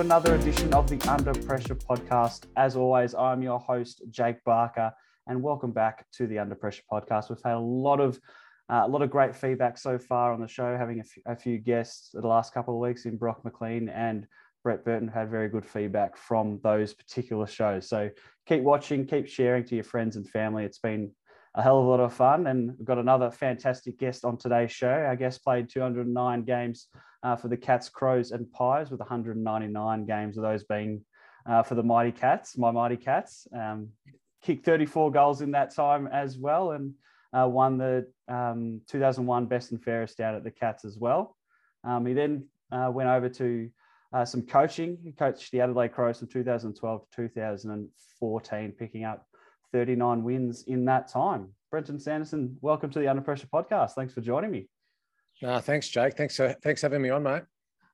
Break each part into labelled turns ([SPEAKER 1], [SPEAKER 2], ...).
[SPEAKER 1] another edition of the Under Pressure podcast. As always, I'm your host, Jake Barker, and welcome back to the Under Pressure podcast. We've had a lot of uh, a lot of great feedback so far on the show, having a, f- a few guests the last couple of weeks in Brock McLean and Brett Burton had very good feedback from those particular shows. So keep watching, keep sharing to your friends and family. It's been a hell of a lot of fun, and we've got another fantastic guest on today's show. Our guest played 209 games uh, for the Cats, Crows, and Pies, with 199 games of those being uh, for the Mighty Cats, my Mighty Cats. Um, kicked 34 goals in that time as well, and uh, won the um, 2001 Best and Fairest out at the Cats as well. Um, he then uh, went over to uh, some coaching. He coached the Adelaide Crows from 2012 to 2014, picking up 39 wins in that time. Brenton Sanderson, welcome to the Under Pressure podcast. Thanks for joining me.
[SPEAKER 2] Uh, thanks, Jake. Thanks for thanks for having me on, mate.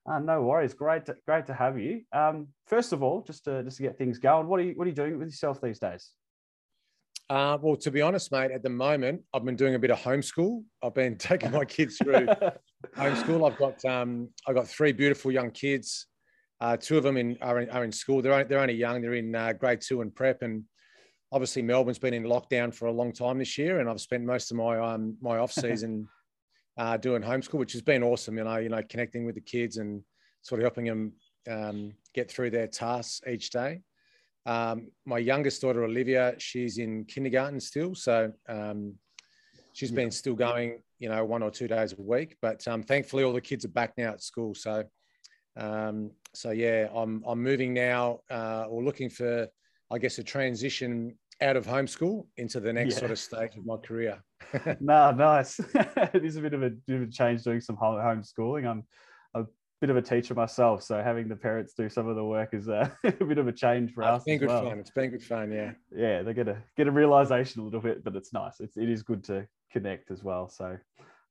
[SPEAKER 1] Uh, no worries. Great, to, great to have you. Um, first of all, just to just to get things going, what are you what are you doing with yourself these days?
[SPEAKER 2] Uh, well, to be honest, mate, at the moment, I've been doing a bit of homeschool. I've been taking my kids through homeschool. I've got um, I've got three beautiful young kids. Uh, two of them in are, in are in school. They're only, they're only young. They're in uh, grade two and prep. And obviously, Melbourne's been in lockdown for a long time this year, and I've spent most of my um, my off season uh, doing homeschool, which has been awesome. You know, you know, connecting with the kids and sort of helping them um, get through their tasks each day. Um, my youngest daughter, Olivia, she's in kindergarten still. So um, she's been still going, you know, one or two days a week. But um, thankfully, all the kids are back now at school. So, um, so yeah, I'm, I'm moving now uh, or looking for, I guess, a transition out of homeschool into the next yeah. sort of stage of my career.
[SPEAKER 1] no, nice. it is a bit of a, bit of a change doing some home homeschooling. I'm a bit of a teacher myself, so having the parents do some of the work is uh, a bit of a change for us.
[SPEAKER 2] It's been good
[SPEAKER 1] well.
[SPEAKER 2] fun. It's been good fun. Yeah.
[SPEAKER 1] Yeah, they get a get a realization a little bit, but it's nice. It's it is good to connect as well. So,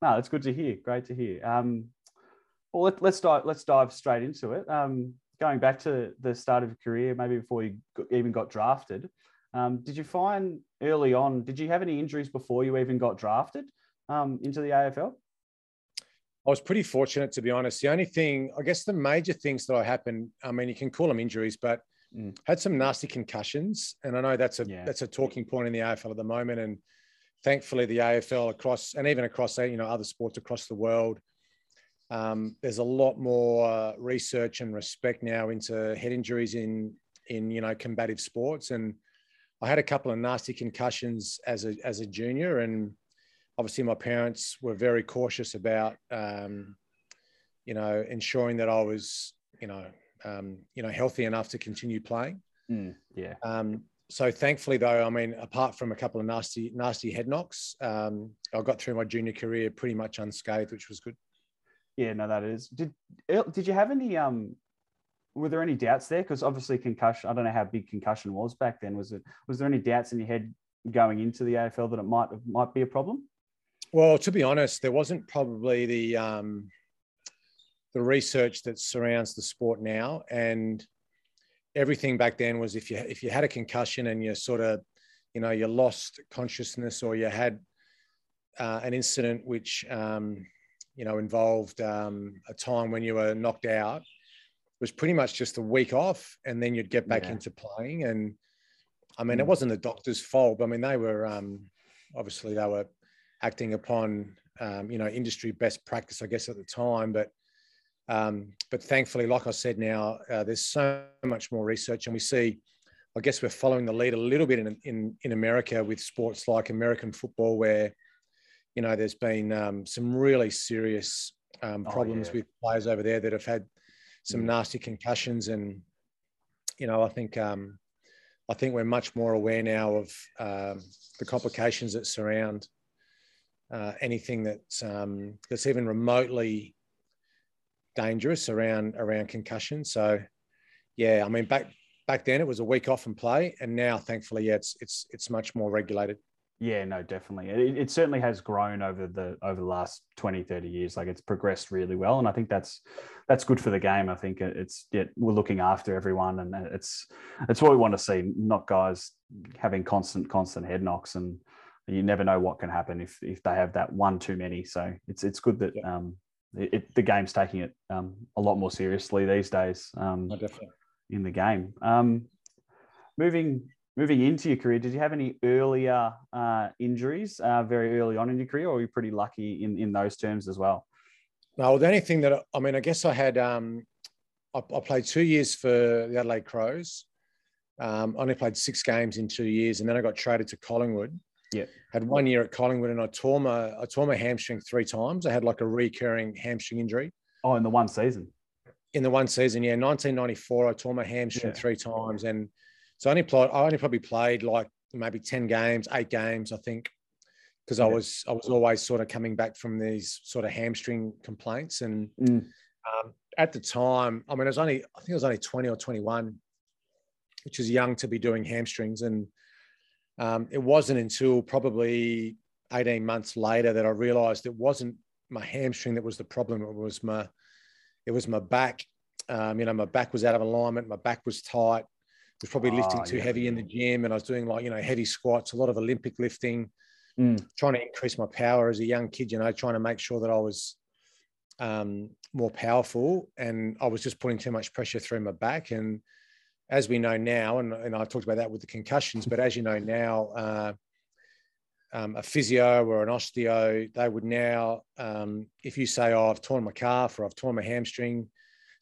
[SPEAKER 1] no, it's good to hear. Great to hear. Um, well, let, us dive let's dive straight into it. Um, going back to the start of your career, maybe before you even got drafted, um, did you find early on? Did you have any injuries before you even got drafted um, into the AFL?
[SPEAKER 2] I was pretty fortunate, to be honest. The only thing, I guess, the major things that I happened. I mean, you can call them injuries, but mm. had some nasty concussions, and I know that's a yeah. that's a talking point in the AFL at the moment. And thankfully, the AFL across and even across you know other sports across the world, um, there's a lot more uh, research and respect now into head injuries in in you know combative sports. And I had a couple of nasty concussions as a as a junior, and obviously my parents were very cautious about um, you know ensuring that I was you know um, you know healthy enough to continue playing.
[SPEAKER 1] Mm, yeah.
[SPEAKER 2] Um, so thankfully, though, I mean, apart from a couple of nasty nasty head knocks, um, I got through my junior career pretty much unscathed, which was good.
[SPEAKER 1] Yeah, no, that is. Did did you have any? Um, were there any doubts there? Because obviously, concussion. I don't know how big concussion was back then. Was it? Was there any doubts in your head going into the AFL that it might might be a problem?
[SPEAKER 2] Well, to be honest, there wasn't probably the um, the research that surrounds the sport now, and everything back then was if you if you had a concussion and you sort of, you know, you lost consciousness or you had uh, an incident which um, you know involved um, a time when you were knocked out, was pretty much just a week off, and then you'd get back yeah. into playing. And I mean, mm. it wasn't the doctor's fault. I mean, they were um, obviously they were acting upon um, you know industry best practice, I guess at the time. But um, but thankfully, like I said, now uh, there's so much more research, and we see. I guess we're following the lead a little bit in in, in America with sports like American football, where you know there's been um, some really serious um, oh, problems oh, yeah. with players over there that have had some mm. nasty concussions, and you know I think um, I think we're much more aware now of um, the complications that surround uh, anything that's um, that's even remotely dangerous around around concussion. So, yeah, I mean back back then it was a week off and play, and now thankfully, yeah, it's it's it's much more regulated.
[SPEAKER 1] Yeah, no, definitely. It, it, certainly has grown over the over the last 20, 30 years. Like it's progressed really well. And I think that's that's good for the game. I think it's yeah, we're looking after everyone and it's it's what we want to see, not guys having constant, constant head knocks and you never know what can happen if if they have that one too many. So it's it's good that yeah. um, it, the game's taking it um, a lot more seriously these days. Um,
[SPEAKER 2] oh, definitely.
[SPEAKER 1] In the game. Um, moving moving into your career, did you have any earlier uh, injuries uh, very early on in your career, or were you pretty lucky in, in those terms as well?
[SPEAKER 2] No, the only thing that I mean, I guess I had, um, I, I played two years for the Adelaide Crows. Um, I only played six games in two years, and then I got traded to Collingwood.
[SPEAKER 1] Yeah,
[SPEAKER 2] had one year at Collingwood, and I tore my I tore my hamstring three times. I had like a recurring hamstring injury.
[SPEAKER 1] Oh, in the one season.
[SPEAKER 2] In the one season, yeah, 1994, I tore my hamstring yeah. three times, and so I only played. I only probably played like maybe ten games, eight games, I think, because yeah. I was I was always sort of coming back from these sort of hamstring complaints. And mm. um, at the time, I mean, I was only I think I was only twenty or twenty one, which is young to be doing hamstrings. And um, it wasn't until probably eighteen months later that I realised it wasn't my hamstring that was the problem. It was my it was my back. Um, you know, my back was out of alignment. My back was tight was probably lifting oh, too yeah. heavy in the gym and I was doing like, you know, heavy squats, a lot of Olympic lifting, mm. trying to increase my power as a young kid, you know, trying to make sure that I was um, more powerful. And I was just putting too much pressure through my back. And as we know now, and, and I talked about that with the concussions, but as you know now, uh, um, a physio or an osteo, they would now, um, if you say, "Oh, I've torn my calf or I've torn my hamstring,"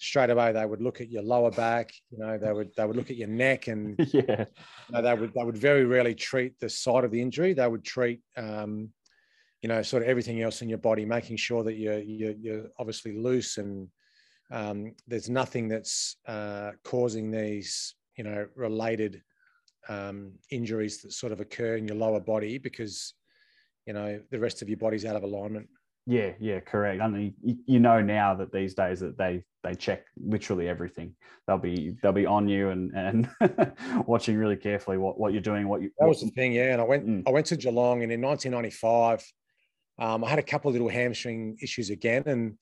[SPEAKER 2] straight away they would look at your lower back you know they would they would look at your neck and
[SPEAKER 1] yeah.
[SPEAKER 2] you know, they would they would very rarely treat the site of the injury. They would treat um, you know sort of everything else in your body making sure that you're you're, you're obviously loose and um, there's nothing that's uh, causing these you know related um, injuries that sort of occur in your lower body because you know the rest of your body's out of alignment
[SPEAKER 1] yeah, yeah, correct. I mean, you, know now that these days that they they check literally everything. They'll be they'll be on you and and watching really carefully what, what you're doing. What you
[SPEAKER 2] that was the thing, yeah. And I went mm. I went to Geelong, and in 1995, um, I had a couple of little hamstring issues again, and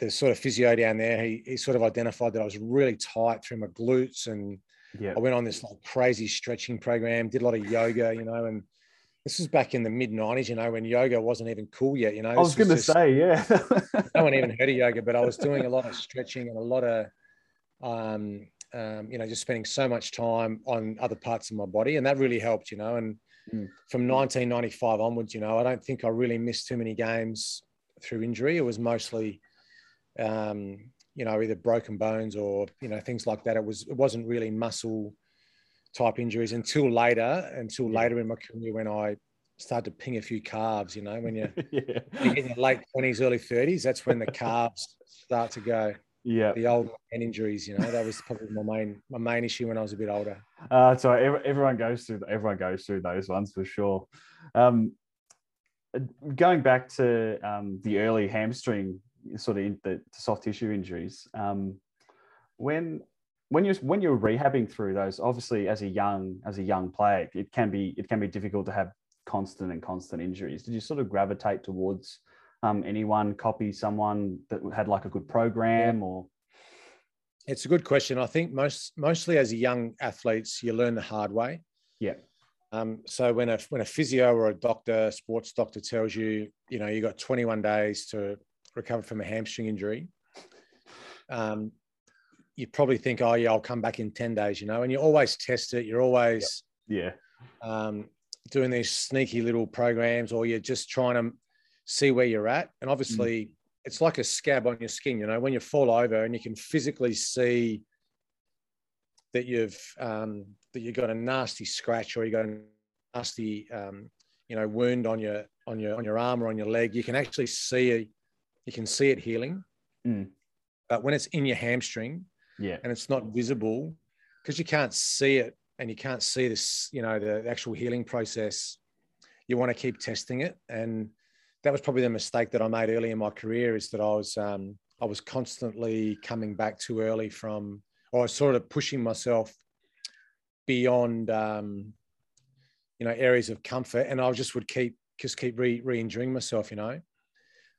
[SPEAKER 2] the sort of physio down there, he, he sort of identified that I was really tight through my glutes, and yeah. I went on this like crazy stretching program, did a lot of yoga, you know, and this was back in the mid 90s, you know, when yoga wasn't even cool yet. You know,
[SPEAKER 1] I was, going to say, yeah.
[SPEAKER 2] no one even heard of yoga, but I was doing a lot of stretching and a lot of, um, um, you know, just spending so much time on other parts of my body. And that really helped, you know. And mm. from 1995 onwards, you know, I don't think I really missed too many games through injury. It was mostly, um, you know, either broken bones or, you know, things like that. It was, it wasn't really muscle type injuries until later, until yeah. later in my career when I started to ping a few calves. You know, when you're, yeah. in your late twenties, early thirties, that's when the calves start to go.
[SPEAKER 1] Yeah,
[SPEAKER 2] the old man injuries. You know, that was probably my main my main issue when I was a bit older.
[SPEAKER 1] Uh, so everyone goes through everyone goes through those ones for sure. Um, going back to um, the early hamstring sort of in the soft tissue injuries, um, when when you're when you're rehabbing through those, obviously as a young as a young player, it can be it can be difficult to have constant and constant injuries. Did you sort of gravitate towards um, anyone, copy someone that had like a good program, or?
[SPEAKER 2] It's a good question. I think most mostly as a young athletes, you learn the hard way.
[SPEAKER 1] Yeah.
[SPEAKER 2] Um, so when a when a physio or a doctor, sports doctor tells you, you know, you got 21 days to recover from a hamstring injury, um, you probably think, oh yeah, I'll come back in 10 days, you know, and you always test it. You're always
[SPEAKER 1] yeah,
[SPEAKER 2] Um, doing these sneaky little programs or you're just trying to see where you're at. And obviously mm. it's like a scab on your skin, you know, when you fall over and you can physically see that you've um, that you've got a nasty scratch or you got a nasty um, you know wound on your on your on your arm or on your leg, you can actually see it, you can see it healing.
[SPEAKER 1] Mm.
[SPEAKER 2] But when it's in your hamstring,
[SPEAKER 1] yeah.
[SPEAKER 2] And it's not visible because you can't see it and you can't see this you know the actual healing process. You want to keep testing it. And that was probably the mistake that i made early in my career is that i was um, i was constantly coming back too early from or sort of pushing myself beyond um, you know areas of comfort. And i just would keep just keep re, re-injuring myself you know.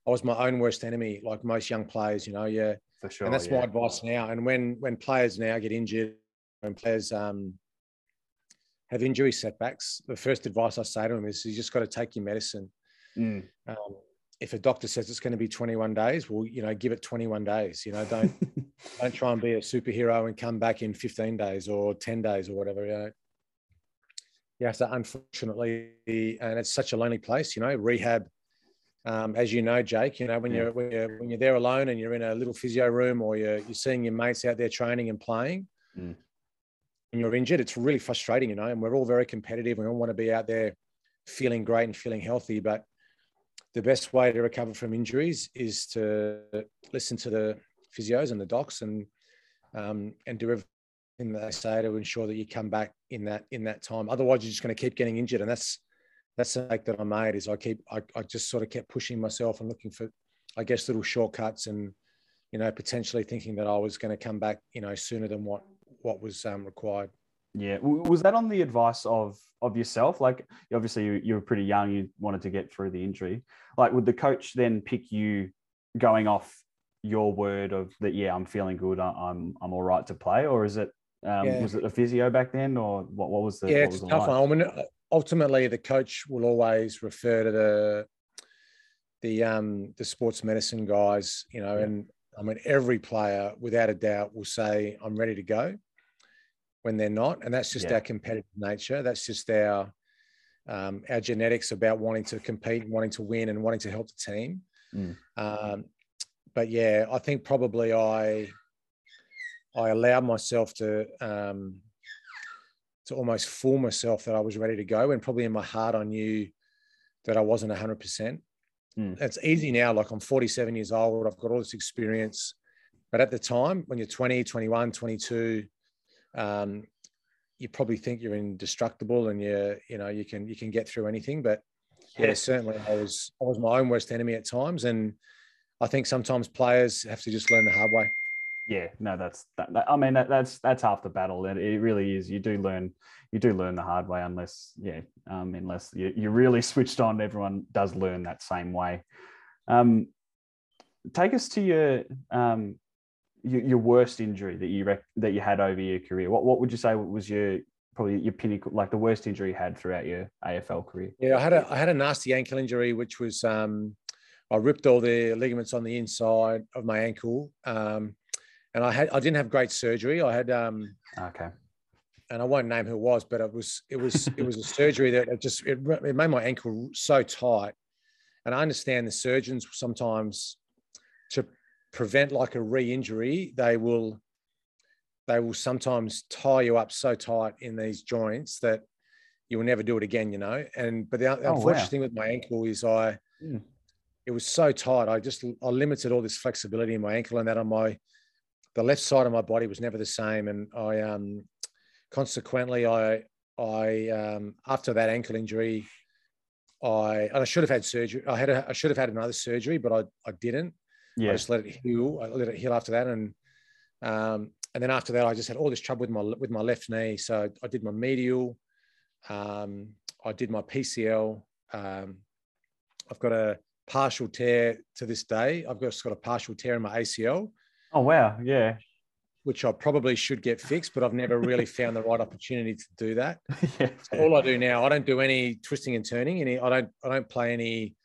[SPEAKER 2] I was my own worst enemy like most young players you know. Yeah
[SPEAKER 1] for sure.
[SPEAKER 2] And that's
[SPEAKER 1] yeah.
[SPEAKER 2] my advice now. And when when players now get injured, when players um, have injury setbacks, the first advice I say to them is you just got to take your medicine.
[SPEAKER 1] Mm.
[SPEAKER 2] Um, if a doctor says it's going to be 21 days, well, you know, give it 21 days. You know, don't don't try and be a superhero and come back in 15 days or 10 days or whatever. You know, you have to, unfortunately, and it's such a lonely place. You know, rehab. Um, as you know, Jake, you know when you're when you're when you're there alone and you're in a little physio room or you're you're seeing your mates out there training and playing, mm. and you're injured, it's really frustrating. You know, and we're all very competitive. We all want to be out there feeling great and feeling healthy, but the best way to recover from injuries is to listen to the physios and the docs and um, and do everything that they say to ensure that you come back in that in that time. Otherwise, you're just going to keep getting injured, and that's that's the mistake that I made. Is I keep I, I just sort of kept pushing myself and looking for, I guess, little shortcuts and you know potentially thinking that I was going to come back you know sooner than what what was um, required.
[SPEAKER 1] Yeah, was that on the advice of of yourself? Like, obviously, you, you were pretty young. You wanted to get through the injury. Like, would the coach then pick you going off your word of that? Yeah, I'm feeling good. I'm I'm all right to play, or is it um, yeah. was it a physio back then, or what? What was the?
[SPEAKER 2] Yeah,
[SPEAKER 1] it's
[SPEAKER 2] tough. I mean, ultimately, the coach will always refer to the the um the sports medicine guys, you know, yeah. and I mean, every player, without a doubt, will say, "I'm ready to go." when they're not, and that's just yeah. our competitive nature. That's just our um, our genetics about wanting to compete, and wanting to win, and wanting to help the team. Mm. Um, but yeah, I think probably I I allowed myself to um, to almost fool myself that I was ready to go, and probably in my heart I knew that I wasn't hundred percent. Mm. It's easy now. Like I'm 47 years old. I've got all this experience. But at the time, when you're 20, 21, 22, um, you probably think you're indestructible and you you know you can you can get through anything but yeah certainly i was i was my own worst enemy at times and i think sometimes players have to just learn the hard way
[SPEAKER 1] yeah no that's that, that i mean that, that's that's half the battle and it really is you do learn you do learn the hard way unless yeah um unless you, you're really switched on everyone does learn that same way um take us to your um your, your worst injury that you rec- that you had over your career? What what would you say was your probably your pinnacle, like the worst injury you had throughout your AFL career?
[SPEAKER 2] Yeah, I had a I had a nasty ankle injury, which was um, I ripped all the ligaments on the inside of my ankle, um, and I had I didn't have great surgery. I had um,
[SPEAKER 1] okay,
[SPEAKER 2] and I won't name who it was, but it was it was it was a surgery that it just it, it made my ankle so tight. And I understand the surgeons sometimes to prevent like a re-injury, they will they will sometimes tie you up so tight in these joints that you will never do it again, you know. And but the oh, unfortunate wow. thing with my ankle is I mm. it was so tight. I just I limited all this flexibility in my ankle and that on my the left side of my body was never the same. And I um consequently I I um after that ankle injury I I should have had surgery. I had a, I should have had another surgery, but I, I didn't. Yeah. I just let it heal. I let it heal after that, and um, and then after that, I just had all this trouble with my with my left knee. So I did my medial, um, I did my PCL. Um, I've got a partial tear to this day. I've just got a partial tear in my ACL.
[SPEAKER 1] Oh wow! Yeah,
[SPEAKER 2] which I probably should get fixed, but I've never really found the right opportunity to do that. yeah. So all I do now, I don't do any twisting and turning. Any, I don't, I don't play any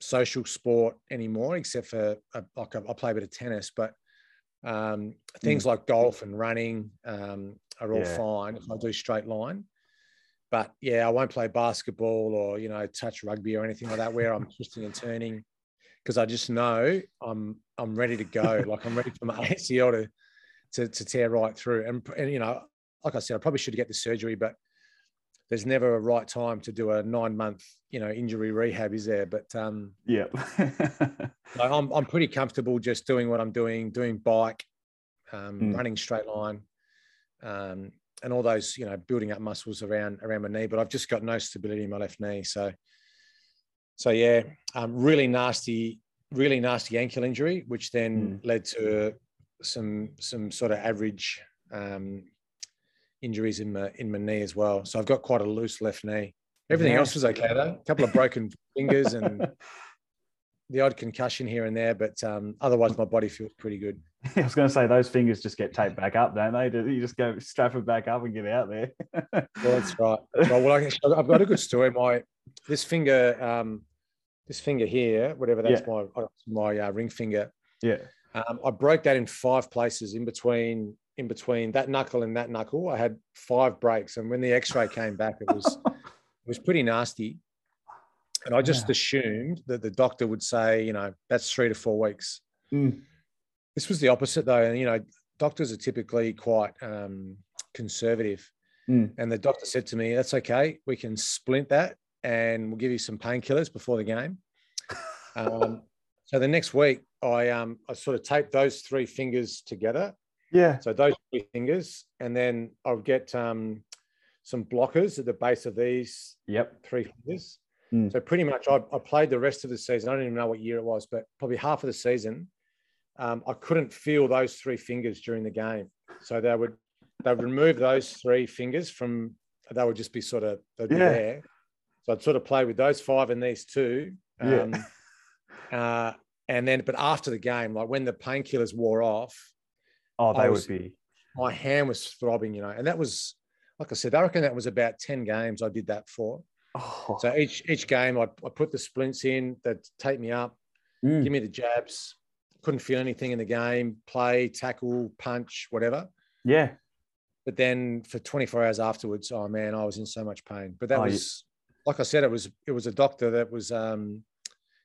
[SPEAKER 2] social sport anymore, except for uh, like I play a bit of tennis. But um, things mm. like golf and running um, are all yeah. fine if I do straight line. But yeah, I won't play basketball or you know touch rugby or anything like that where I'm twisting and turning because I just know I'm I'm ready to go. like I'm ready for my ACL to to, to tear right through. And, and you know, like I said, I probably should get the surgery, but there's never a right time to do a nine month, you know, injury rehab, is there? But um,
[SPEAKER 1] yeah,
[SPEAKER 2] I'm I'm pretty comfortable just doing what I'm doing, doing bike, um, mm. running straight line, um, and all those, you know, building up muscles around around my knee. But I've just got no stability in my left knee, so so yeah, um, really nasty, really nasty ankle injury, which then mm. led to some some sort of average um, injuries in my in my knee as well. So I've got quite a loose left knee. Everything yeah. else was okay though. A couple of broken fingers and the odd concussion here and there, but um, otherwise my body feels pretty good.
[SPEAKER 1] I was going to say those fingers just get taped back up, don't they? You just go strap it back up and get out there.
[SPEAKER 2] well, that's right. Well, I, have got a good story. My this finger, um, this finger here, whatever that's yeah. my my uh, ring finger.
[SPEAKER 1] Yeah.
[SPEAKER 2] Um, I broke that in five places in between in between that knuckle and that knuckle. I had five breaks, and when the X-ray came back, it was it was pretty nasty. And I just yeah. assumed that the doctor would say, you know, that's three to four weeks.
[SPEAKER 1] Mm.
[SPEAKER 2] This was the opposite, though. And you know, doctors are typically quite um, conservative.
[SPEAKER 1] Mm.
[SPEAKER 2] And the doctor said to me, "That's okay. We can splint that, and we'll give you some painkillers before the game." um, so the next week, I um I sort of taped those three fingers together.
[SPEAKER 1] Yeah.
[SPEAKER 2] So those three fingers, and then I'll get um some blockers at the base of these.
[SPEAKER 1] Yep.
[SPEAKER 2] Three fingers.
[SPEAKER 1] Mm.
[SPEAKER 2] So pretty much, I, I played the rest of the season. I don't even know what year it was, but probably half of the season, um, I couldn't feel those three fingers during the game. So they would they would remove those three fingers from. They would just be sort of they'd be yeah. there. So I'd sort of play with those five and these two. Um, yeah. Uh, and then, but after the game, like when the painkillers wore off,
[SPEAKER 1] oh, they was, would be.
[SPEAKER 2] My hand was throbbing, you know, and that was, like I said, I reckon that was about ten games I did that for.
[SPEAKER 1] Oh.
[SPEAKER 2] So each each game, I I put the splints in that take me up, mm. give me the jabs. Couldn't feel anything in the game. Play, tackle, punch, whatever.
[SPEAKER 1] Yeah.
[SPEAKER 2] But then for 24 hours afterwards, oh man, I was in so much pain. But that oh, was. Like I said, it was it was a doctor that was um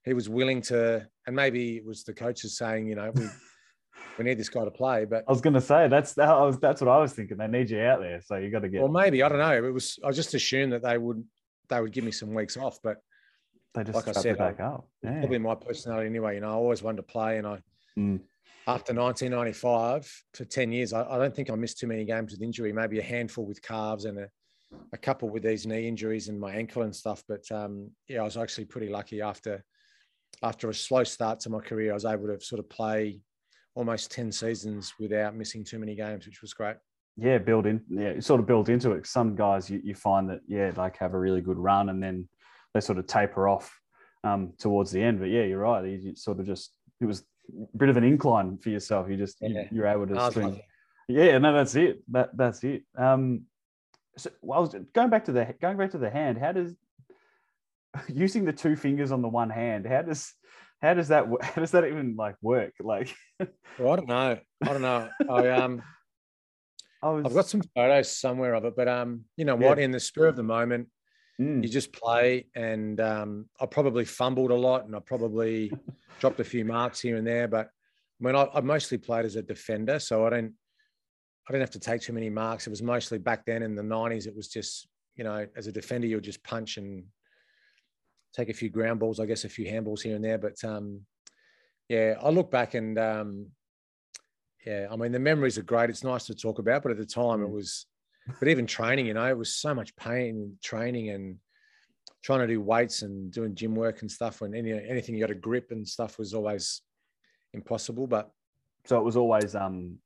[SPEAKER 2] he was willing to, and maybe it was the coaches saying, you know, we we need this guy to play. But
[SPEAKER 1] I was going to say that's that was that's what I was thinking. They need you out there, so you got to get.
[SPEAKER 2] Well, maybe I don't know. It was I just assumed that they would they would give me some weeks off, but
[SPEAKER 1] they just like I said, back up.
[SPEAKER 2] Yeah. Probably my personality anyway. You know, I always wanted to play, and I
[SPEAKER 1] mm.
[SPEAKER 2] after 1995 for 10 years, I, I, don't think I missed too many games with injury. Maybe a handful with calves and a, a couple with these knee injuries and my ankle and stuff. But um, yeah, I was actually pretty lucky after after a slow start to my career, I was able to sort of play almost 10 seasons without missing too many games, which was great.
[SPEAKER 1] Yeah, build in, yeah, sort of built into it. Some guys you, you find that, yeah, like have a really good run and then they sort of taper off um, towards the end. But yeah, you're right. You sort of just, it was a bit of an incline for yourself. You just, yeah. you, are able to swing. Yeah, no, that's it. That That's it. Um, so well, I was going back to the going back to the hand. How does using the two fingers on the one hand how does how does that how does that even like work like
[SPEAKER 2] well, i don't know i don't know i um I was... i've got some photos somewhere of it but um you know what yeah. in the spur of the moment
[SPEAKER 1] mm.
[SPEAKER 2] you just play and um i probably fumbled a lot and i probably dropped a few marks here and there but I mean, I, I mostly played as a defender, so I don't, I didn't have to take too many marks. It was mostly back then in the '90s. It was just, you know, as a defender, you'll just punch and take a few ground balls, I guess a few handballs here and there. But um, yeah, I look back and um, yeah, I mean the memories are great. It's nice to talk about, but at the time it mm. was. But even training, you know, it was so much pain training and trying to do weights and doing gym work and stuff. When any anything you got a grip and stuff was always impossible. But
[SPEAKER 1] so it was always um,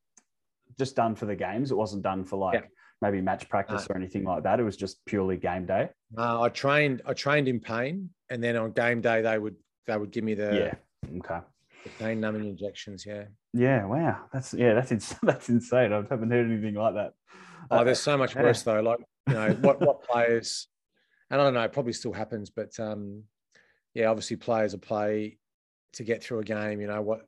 [SPEAKER 1] just done for the games. It wasn't done for like. Yeah maybe match practice or anything like that. It was just purely game day.
[SPEAKER 2] Uh, I trained. I trained in pain, and then on game day they would they would give me the
[SPEAKER 1] yeah okay
[SPEAKER 2] the pain numbing injections. Yeah.
[SPEAKER 1] Yeah. Wow. That's yeah. That's ins- that's insane. I haven't heard anything like that.
[SPEAKER 2] Oh, there's so much worse though. Like you know what what players, and I don't know. It probably still happens, but um, yeah, obviously players are play to get through a game. You know what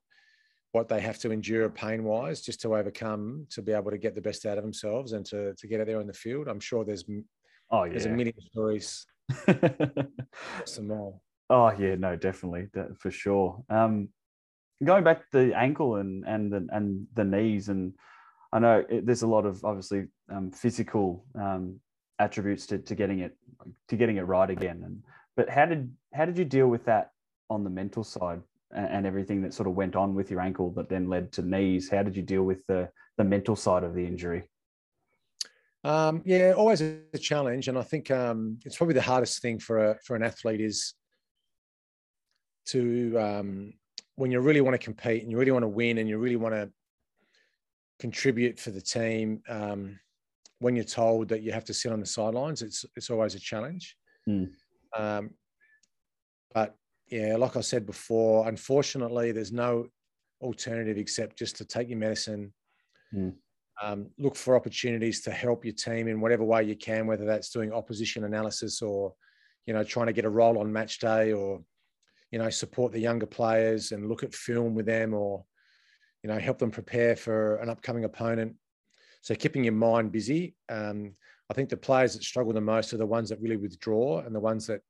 [SPEAKER 2] what they have to endure pain wise just to overcome to be able to get the best out of themselves and to, to get out there in the field. I'm sure there's
[SPEAKER 1] oh yeah
[SPEAKER 2] there's a million stories. some more.
[SPEAKER 1] Oh yeah, no, definitely for sure. Um, going back to the ankle and and the and the knees and I know it, there's a lot of obviously um, physical um, attributes to, to getting it to getting it right again. And but how did how did you deal with that on the mental side? And everything that sort of went on with your ankle that then led to knees. How did you deal with the the mental side of the injury?
[SPEAKER 2] Um, yeah, always a challenge, and I think um, it's probably the hardest thing for a for an athlete is to um, when you really want to compete and you really want to win and you really want to contribute for the team. Um, when you're told that you have to sit on the sidelines, it's it's always a challenge.
[SPEAKER 1] Mm.
[SPEAKER 2] but yeah, like I said before, unfortunately, there's no alternative except just to take your medicine,
[SPEAKER 1] mm.
[SPEAKER 2] um, look for opportunities to help your team in whatever way you can, whether that's doing opposition analysis or, you know, trying to get a role on match day or, you know, support the younger players and look at film with them or, you know, help them prepare for an upcoming opponent. So keeping your mind busy. Um, I think the players that struggle the most are the ones that really withdraw and the ones that,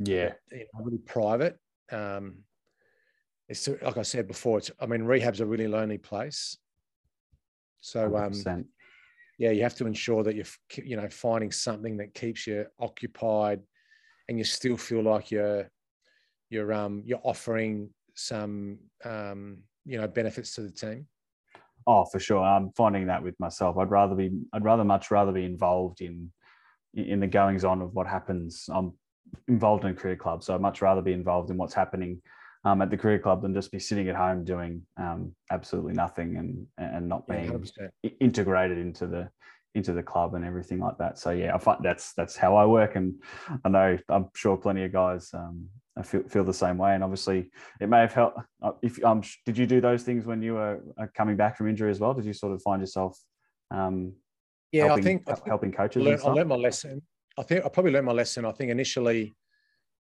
[SPEAKER 1] yeah,
[SPEAKER 2] you know, really private. Um, it's like I said before. It's I mean, rehab's a really lonely place. So um, yeah, you have to ensure that you're you know finding something that keeps you occupied, and you still feel like you're you're um you're offering some um you know benefits to the team.
[SPEAKER 1] Oh, for sure. I'm finding that with myself. I'd rather be I'd rather much rather be involved in in the goings on of what happens. I'm involved in a career club, so I'd much rather be involved in what's happening um, at the career club than just be sitting at home doing um, absolutely nothing and and not being yeah, integrated into the into the club and everything like that. So yeah, I find that's that's how I work, and I know I'm sure plenty of guys um, feel feel the same way. And obviously, it may have helped. Uh, if um, did you do those things when you were uh, coming back from injury as well? Did you sort of find yourself? Um,
[SPEAKER 2] yeah, helping, I think, I think
[SPEAKER 1] helping coaches.
[SPEAKER 2] I learned my lesson. I think I probably learned my lesson. I think initially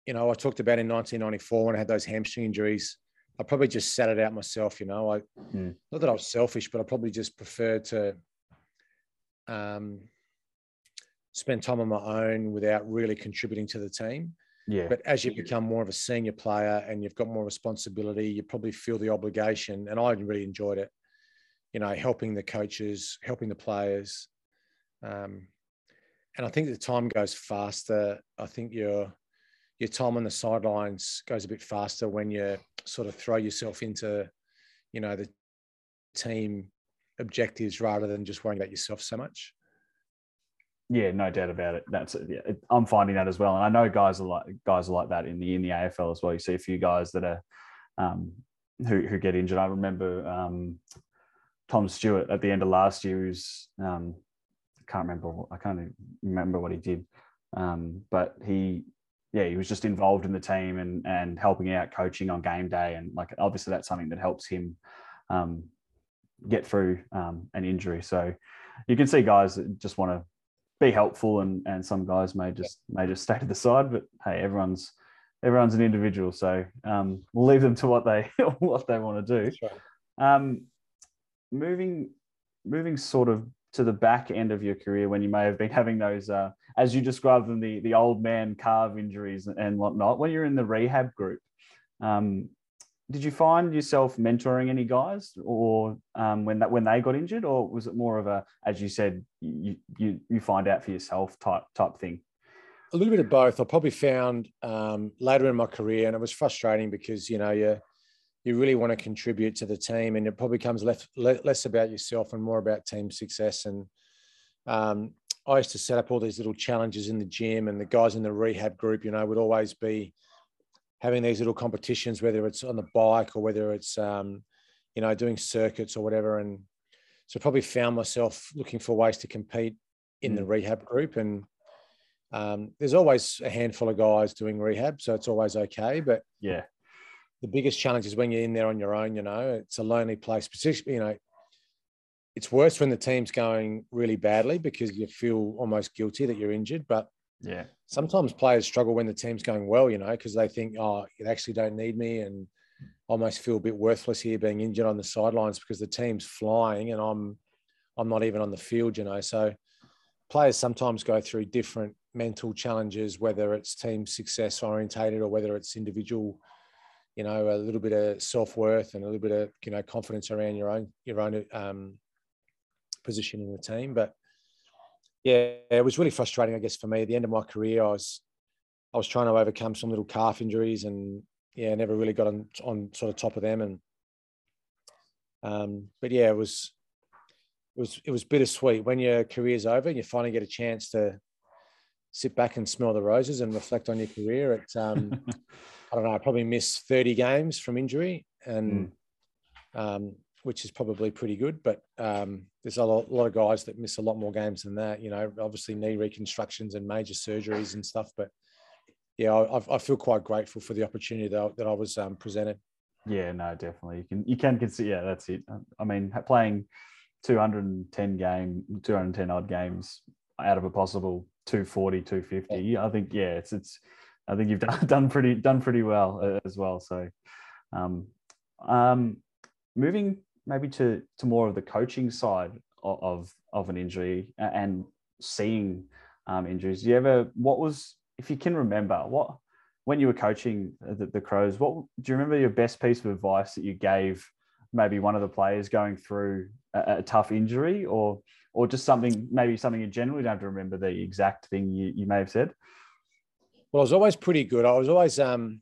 [SPEAKER 2] you know, I talked about in 1994 when I had those hamstring injuries. I probably just sat it out myself. You know, I mm. not that I was selfish, but I probably just preferred to um, spend time on my own without really contributing to the team.
[SPEAKER 1] Yeah.
[SPEAKER 2] But as you become more of a senior player and you've got more responsibility, you probably feel the obligation. And I really enjoyed it. You know, helping the coaches, helping the players. Um, and I think the time goes faster. I think you're your time on the sidelines goes a bit faster when you sort of throw yourself into, you know, the team objectives rather than just worrying about yourself so much.
[SPEAKER 1] Yeah, no doubt about it. That's yeah, I'm finding that as well, and I know guys are like guys are like that in the in the AFL as well. You see a few guys that are um, who who get injured. I remember um, Tom Stewart at the end of last year. Who's um, can't remember. I can't remember what he did, um, but he yeah, he was just involved in the team and and helping out coaching on game day, and like obviously that's something that helps him um, get through um, an injury. So you can see guys that just want to be helpful, and and some guys may just may just stay to the side. But hey, everyone's everyone's an individual, so um, we'll leave them to what they what they want to do. Right. Um, moving moving sort of to the back end of your career when you may have been having those, uh, as you described them, the, the old man calf injuries and whatnot. When you're in the rehab group, um, did you find yourself mentoring any guys, or um, when that when they got injured, or was it more of a, as you said, you you, you find out for yourself type type thing?
[SPEAKER 2] A little bit of both. I probably found um, later in my career, and it was frustrating because you know you you really want to contribute to the team, and it probably comes less less about yourself and more about team success. And um, I used to set up all these little challenges in the gym, and the guys in the rehab group, you know, would always be having these little competitions, whether it's on the bike or whether it's um, you know doing circuits or whatever. And so, probably found myself looking for ways to compete in mm. the rehab group, and um, there's always a handful of guys doing rehab, so it's always okay. But
[SPEAKER 1] yeah,
[SPEAKER 2] the biggest challenge is when you're in there on your own. You know, it's a lonely place. Particularly, you know, it's worse when the team's going really badly because you feel almost guilty that you're injured. But
[SPEAKER 1] yeah,
[SPEAKER 2] sometimes players struggle when the team's going well. You know, because they think, oh, you actually don't need me, and almost feel a bit worthless here being injured on the sidelines because the team's flying and I'm I'm not even on the field. You know, so players sometimes go through different mental challenges, whether it's team success orientated or whether it's individual you know, a little bit of self worth and a little bit of you know confidence around your own your own um, position in the team. But yeah, it was really frustrating, I guess, for me. At the end of my career, I was I was trying to overcome some little calf injuries, and yeah, never really got on on sort of top of them. And um, but yeah, it was it was it was bittersweet when your career's over and you finally get a chance to sit back and smell the roses and reflect on your career. It um, I don't know, I probably missed 30 games from injury, and mm. um, which is probably pretty good. But um, there's a lot, lot, of guys that miss a lot more games than that. You know, obviously knee reconstructions and major surgeries and stuff. But yeah, I, I feel quite grateful for the opportunity that I, that I was um, presented.
[SPEAKER 1] Yeah, no, definitely. You can you can consider. Yeah, that's it. I mean, playing 210 game, 210 odd games out of a possible 240, 250. Yeah. I think yeah, it's it's I think you've done, done pretty done pretty well uh, as well. So, um, um, moving maybe to to more of the coaching side of of, an injury and seeing um, injuries. Do you ever what was if you can remember what when you were coaching the, the Crows? What do you remember your best piece of advice that you gave? Maybe one of the players going through a, a tough injury, or or just something maybe something in general. You don't have to remember the exact thing you, you may have said.
[SPEAKER 2] Well, I was always pretty good. I was always, um,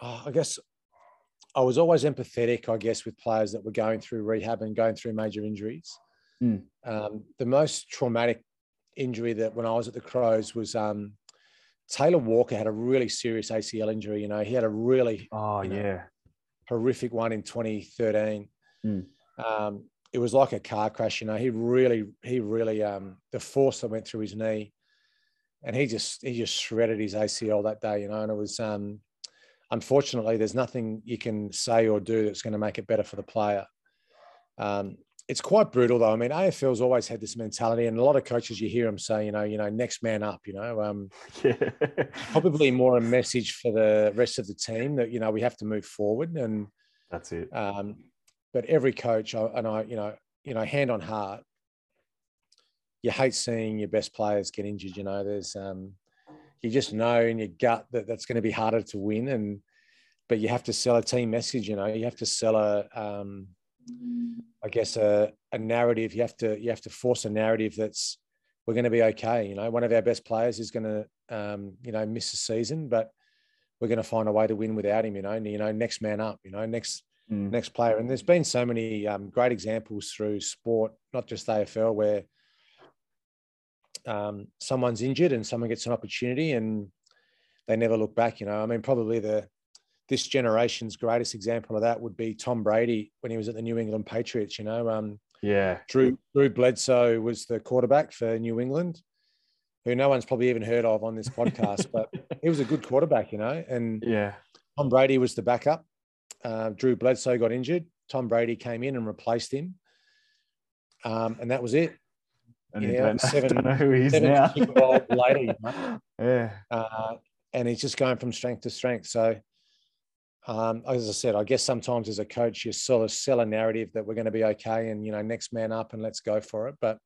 [SPEAKER 2] oh, I guess, I was always empathetic. I guess with players that were going through rehab and going through major injuries. Mm. Um, the most traumatic injury that when I was at the Crows was um, Taylor Walker had a really serious ACL injury. You know, he had a really
[SPEAKER 1] oh
[SPEAKER 2] you know,
[SPEAKER 1] yeah
[SPEAKER 2] horrific one in 2013. Mm. Um, it was like a car crash. You know, he really he really um, the force that went through his knee, and he just he just shredded his ACL that day. You know, and it was um, unfortunately there's nothing you can say or do that's going to make it better for the player. Um, it's quite brutal though. I mean, AFL's always had this mentality, and a lot of coaches you hear them say, you know, you know, next man up. You know, um, yeah. probably more a message for the rest of the team that you know we have to move forward, and
[SPEAKER 1] that's it.
[SPEAKER 2] Um, but every coach, and I, you know, you know, hand on heart, you hate seeing your best players get injured. You know, there's, um, you just know in your gut that that's going to be harder to win, and but you have to sell a team message. You know, you have to sell a um, I guess a, a narrative. You have to you have to force a narrative that's we're going to be okay. You know, one of our best players is going to um, you know miss a season, but we're going to find a way to win without him. You know, and, you know, next man up. You know, next mm. next player. And there's been so many um, great examples through sport, not just AFL, where um, someone's injured and someone gets an opportunity and they never look back. You know, I mean, probably the this generation's greatest example of that would be Tom Brady when he was at the New England Patriots. You know, um,
[SPEAKER 1] yeah,
[SPEAKER 2] Drew Drew Bledsoe was the quarterback for New England, who no one's probably even heard of on this podcast, but he was a good quarterback. You know, and
[SPEAKER 1] yeah,
[SPEAKER 2] Tom Brady was the backup. Uh, Drew Bledsoe got injured. Tom Brady came in and replaced him, um, and that was it.
[SPEAKER 1] And yeah, don't, seven, don't know who he's now.
[SPEAKER 2] later, you
[SPEAKER 1] know? yeah,
[SPEAKER 2] uh, and he's just going from strength to strength. So um, as I said, I guess sometimes as a coach, you sort of sell a narrative that we're going to be okay, and you know, next man up, and let's go for it. But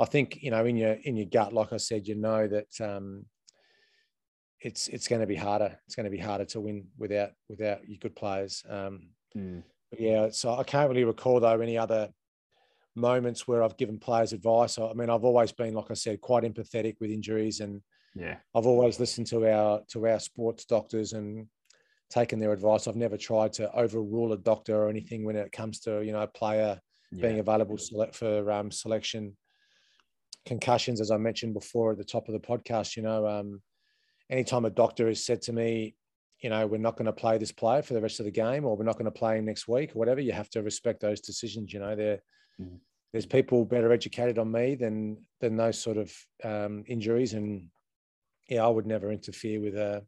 [SPEAKER 2] I think you know, in your in your gut, like I said, you know that um, it's it's going to be harder. It's going to be harder to win without without your good players. Um,
[SPEAKER 1] mm.
[SPEAKER 2] But yeah, so I can't really recall though any other moments where I've given players advice. I mean, I've always been, like I said, quite empathetic with injuries, and
[SPEAKER 1] yeah,
[SPEAKER 2] I've always listened to our to our sports doctors and taken their advice. I've never tried to overrule a doctor or anything when it comes to you know a player yeah. being available select for um, selection. Concussions, as I mentioned before at the top of the podcast, you know, um, anytime a doctor has said to me, you know, we're not going to play this player for the rest of the game, or we're not going to play him next week, or whatever, you have to respect those decisions. You know, there, mm-hmm. there's people better educated on me than than those sort of um, injuries, and yeah, I would never interfere with a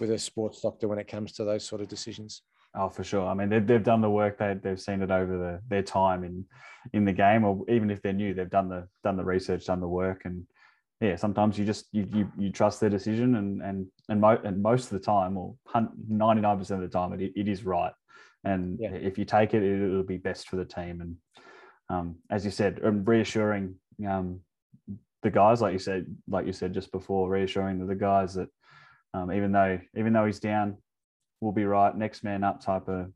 [SPEAKER 2] with a sports doctor when it comes to those sort of decisions.
[SPEAKER 1] Oh, for sure. I mean, they've, they've done the work. They, they've seen it over the, their time in in the game, or even if they're new, they've done the done the research, done the work, and yeah, sometimes you just you you, you trust their decision, and and and, mo- and most of the time, or ninety nine percent of the time, it, it is right. And yeah. if you take it, it, will be best for the team. And um, as you said, um, reassuring um, the guys, like you said, like you said just before, reassuring the guys that um, even though even though he's down, we'll be right. Next man up type of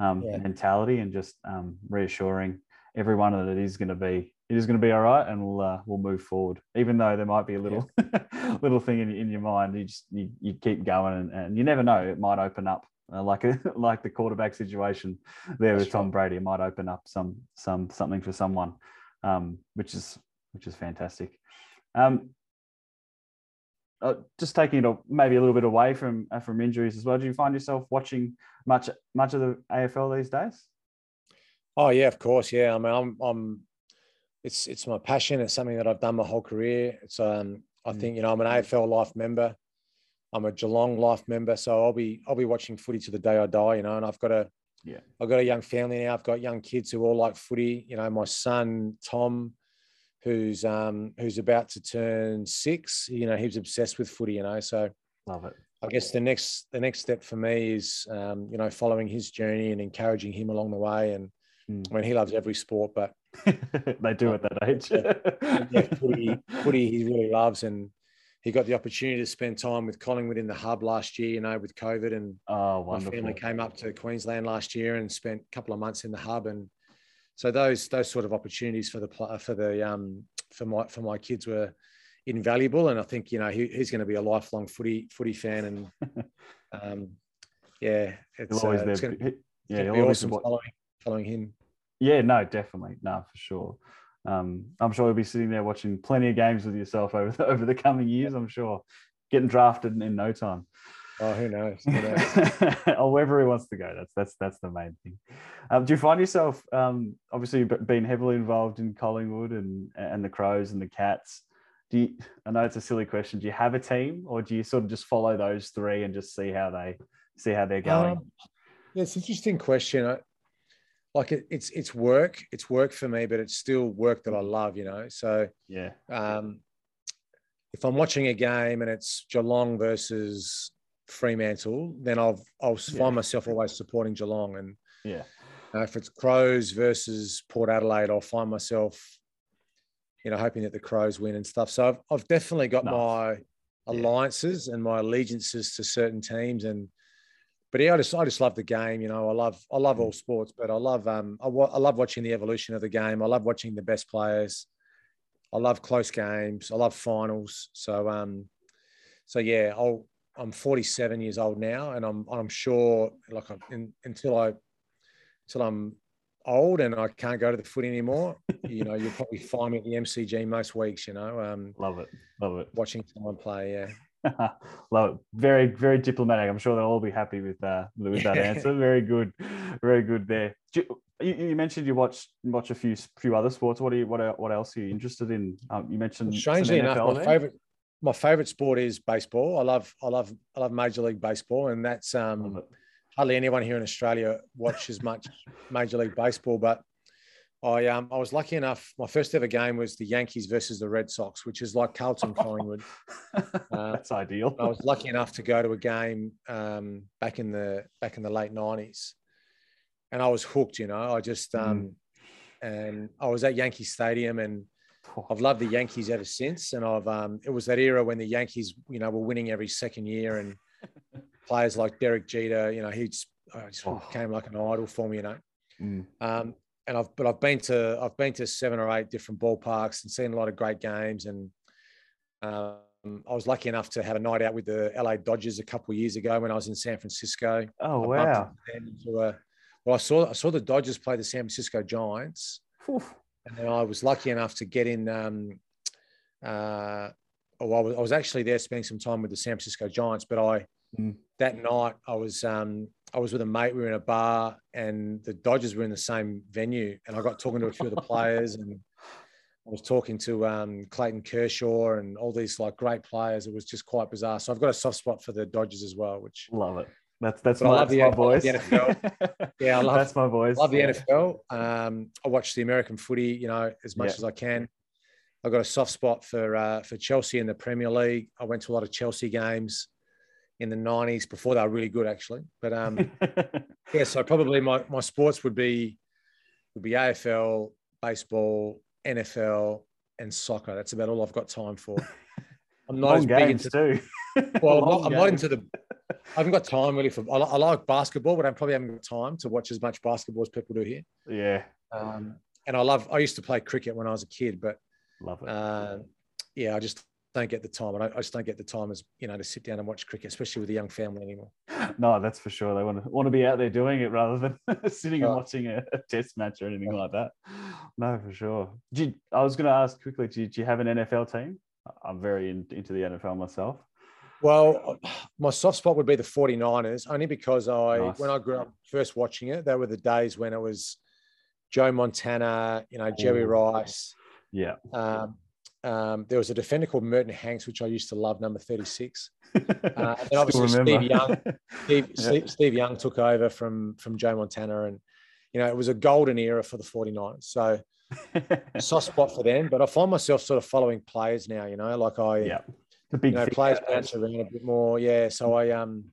[SPEAKER 1] um, yeah. mentality, and just um, reassuring everyone that it is going to be it is going to be all right, and we'll uh, we'll move forward. Even though there might be a little yeah. little thing in, in your mind, you just you, you keep going, and, and you never know. It might open up uh, like a like the quarterback situation there That's with Tom Brady. It might open up some some something for someone, um, which is which is fantastic. Um, uh, just taking it maybe a little bit away from uh, from injuries as well. Do you find yourself watching much much of the AFL these days?
[SPEAKER 2] Oh yeah, of course. Yeah, I mean, I'm, I'm it's it's my passion. It's something that I've done my whole career. It's um, I mm. think you know, I'm an AFL life member. I'm a Geelong life member, so I'll be I'll be watching footy to the day I die. You know, and I've got a
[SPEAKER 1] yeah,
[SPEAKER 2] I've got a young family now. I've got young kids who all like footy. You know, my son Tom who's um, who's about to turn six. You know, he's obsessed with footy. You know, so
[SPEAKER 1] Love it.
[SPEAKER 2] I guess the next the next step for me is um, you know following his journey and encouraging him along the way. And mm. I mean he loves every sport, but
[SPEAKER 1] they do at that age.
[SPEAKER 2] yeah, footy, footy he really loves, and he got the opportunity to spend time with Collingwood in the hub last year. You know, with COVID, and
[SPEAKER 1] oh, wonderful.
[SPEAKER 2] my family came up to Queensland last year and spent a couple of months in the hub, and so those those sort of opportunities for the for the um for my for my kids were invaluable. And I think you know he, he's going to be a lifelong footy footy fan, and um, yeah, it's, uh, it's going to yeah, be awesome following following him.
[SPEAKER 1] Yeah, no, definitely, no, for sure. Um, I'm sure you'll be sitting there watching plenty of games with yourself over the, over the coming years. I'm sure getting drafted in, in no time.
[SPEAKER 2] Oh, who knows? Who knows?
[SPEAKER 1] or wherever he wants to go. That's that's that's the main thing. Um, do you find yourself um, obviously being heavily involved in Collingwood and and the Crows and the Cats? Do you, I know it's a silly question. Do you have a team, or do you sort of just follow those three and just see how they see how they're going? Um,
[SPEAKER 2] yeah, it's an interesting question. I, like it, it's it's work. It's work for me, but it's still work that I love. You know, so
[SPEAKER 1] yeah.
[SPEAKER 2] Um, if I'm watching a game and it's Geelong versus Fremantle, then I'll I'll yeah. find myself always supporting Geelong. And
[SPEAKER 1] yeah,
[SPEAKER 2] uh, if it's Crows versus Port Adelaide, I'll find myself, you know, hoping that the Crows win and stuff. So I've I've definitely got nice. my alliances yeah. and my allegiances to certain teams. And but yeah, I just I just love the game. You know, I love I love all mm. sports, but I love um I, I love watching the evolution of the game. I love watching the best players. I love close games. I love finals. So um, so yeah, I'll I'm 47 years old now, and I'm I'm sure like I'm, in, until I until I'm old and I can't go to the foot anymore, you know, you'll probably find me at the MCG most weeks. You know, um,
[SPEAKER 1] love it, love it.
[SPEAKER 2] Watching someone play, yeah.
[SPEAKER 1] Love it. Very, very diplomatic. I'm sure they'll all be happy with uh, with that answer. Very good, very good there. You, you, mentioned you watch watch a few few other sports. What are you what what else are you interested in? Um, you mentioned
[SPEAKER 2] strangely enough, my favorite my favorite sport is baseball. I love I love I love Major League Baseball, and that's um, hardly anyone here in Australia watches much Major League Baseball. But I um I was lucky enough. My first ever game was the Yankees versus the Red Sox, which is like Carlton Collingwood.
[SPEAKER 1] Uh, that's ideal.
[SPEAKER 2] I was lucky enough to go to a game um, back in the back in the late nineties, and I was hooked. You know, I just um, mm. and I was at Yankee Stadium and I've loved the Yankees ever since, and I've um, it was that era when the Yankees, you know, were winning every second year, and players like Derek Jeter, you know, he just, uh, just oh. became like an idol for me, you know. Mm. Um, and I've but I've been to I've been to seven or eight different ballparks and seen a lot of great games, and um, I was lucky enough to have a night out with the LA Dodgers a couple of years ago when I was in San Francisco.
[SPEAKER 1] Oh wow!
[SPEAKER 2] A, well, I saw I saw the Dodgers play the San Francisco Giants. Oof and then I was lucky enough to get in. Um, uh, oh, I was, I was actually there spending some time with the San Francisco Giants, but I mm. that night I was um, I was with a mate. We were in a bar, and the Dodgers were in the same venue, and I got talking to a few of the players, and I was talking to um, Clayton Kershaw and all these like great players. It was just quite bizarre. So I've got a soft spot for the Dodgers as well, which
[SPEAKER 1] love it. That's that's my, that's the, my boys.
[SPEAKER 2] yeah, I love
[SPEAKER 1] that's my boys.
[SPEAKER 2] Love the NFL. Um, I watch the American footy, you know, as much yeah. as I can. I've got a soft spot for uh, for Chelsea in the Premier League. I went to a lot of Chelsea games in the '90s before they were really good, actually. But um, yeah, so probably my my sports would be would be AFL, baseball, NFL, and soccer. That's about all I've got time for.
[SPEAKER 1] I'm not Long as big into
[SPEAKER 2] too. well, I'm, not, I'm into the I haven't got time really for. I, I, like basketball, but I probably haven't got time to watch as much basketball as people do here.
[SPEAKER 1] Yeah.
[SPEAKER 2] Um, and I love. I used to play cricket when I was a kid, but
[SPEAKER 1] love it.
[SPEAKER 2] Uh, yeah, I just don't get the time, and I, I, just don't get the time as you know to sit down and watch cricket, especially with a young family anymore.
[SPEAKER 1] No, that's for sure. They want to want to be out there doing it rather than sitting and watching a, a, test match or anything like that. No, for sure. You, I was going to ask quickly. Do you, have an NFL team? I'm very in, into the NFL myself.
[SPEAKER 2] Well, my soft spot would be the 49ers, only because I, nice. when I grew up first watching it, they were the days when it was Joe Montana, you know, Jerry. Rice.
[SPEAKER 1] Yeah.
[SPEAKER 2] Um, um, there was a defender called Merton Hanks, which I used to love, number 36. Uh, and obviously Steve Young, Steve, yeah. Steve, Steve, Young took over from, from Joe Montana. And, you know, it was a golden era for the 49ers. So soft spot for them. But I find myself sort of following players now, you know, like I,
[SPEAKER 1] yeah The big
[SPEAKER 2] you know, players bounce around a bit more. Yeah, so I um,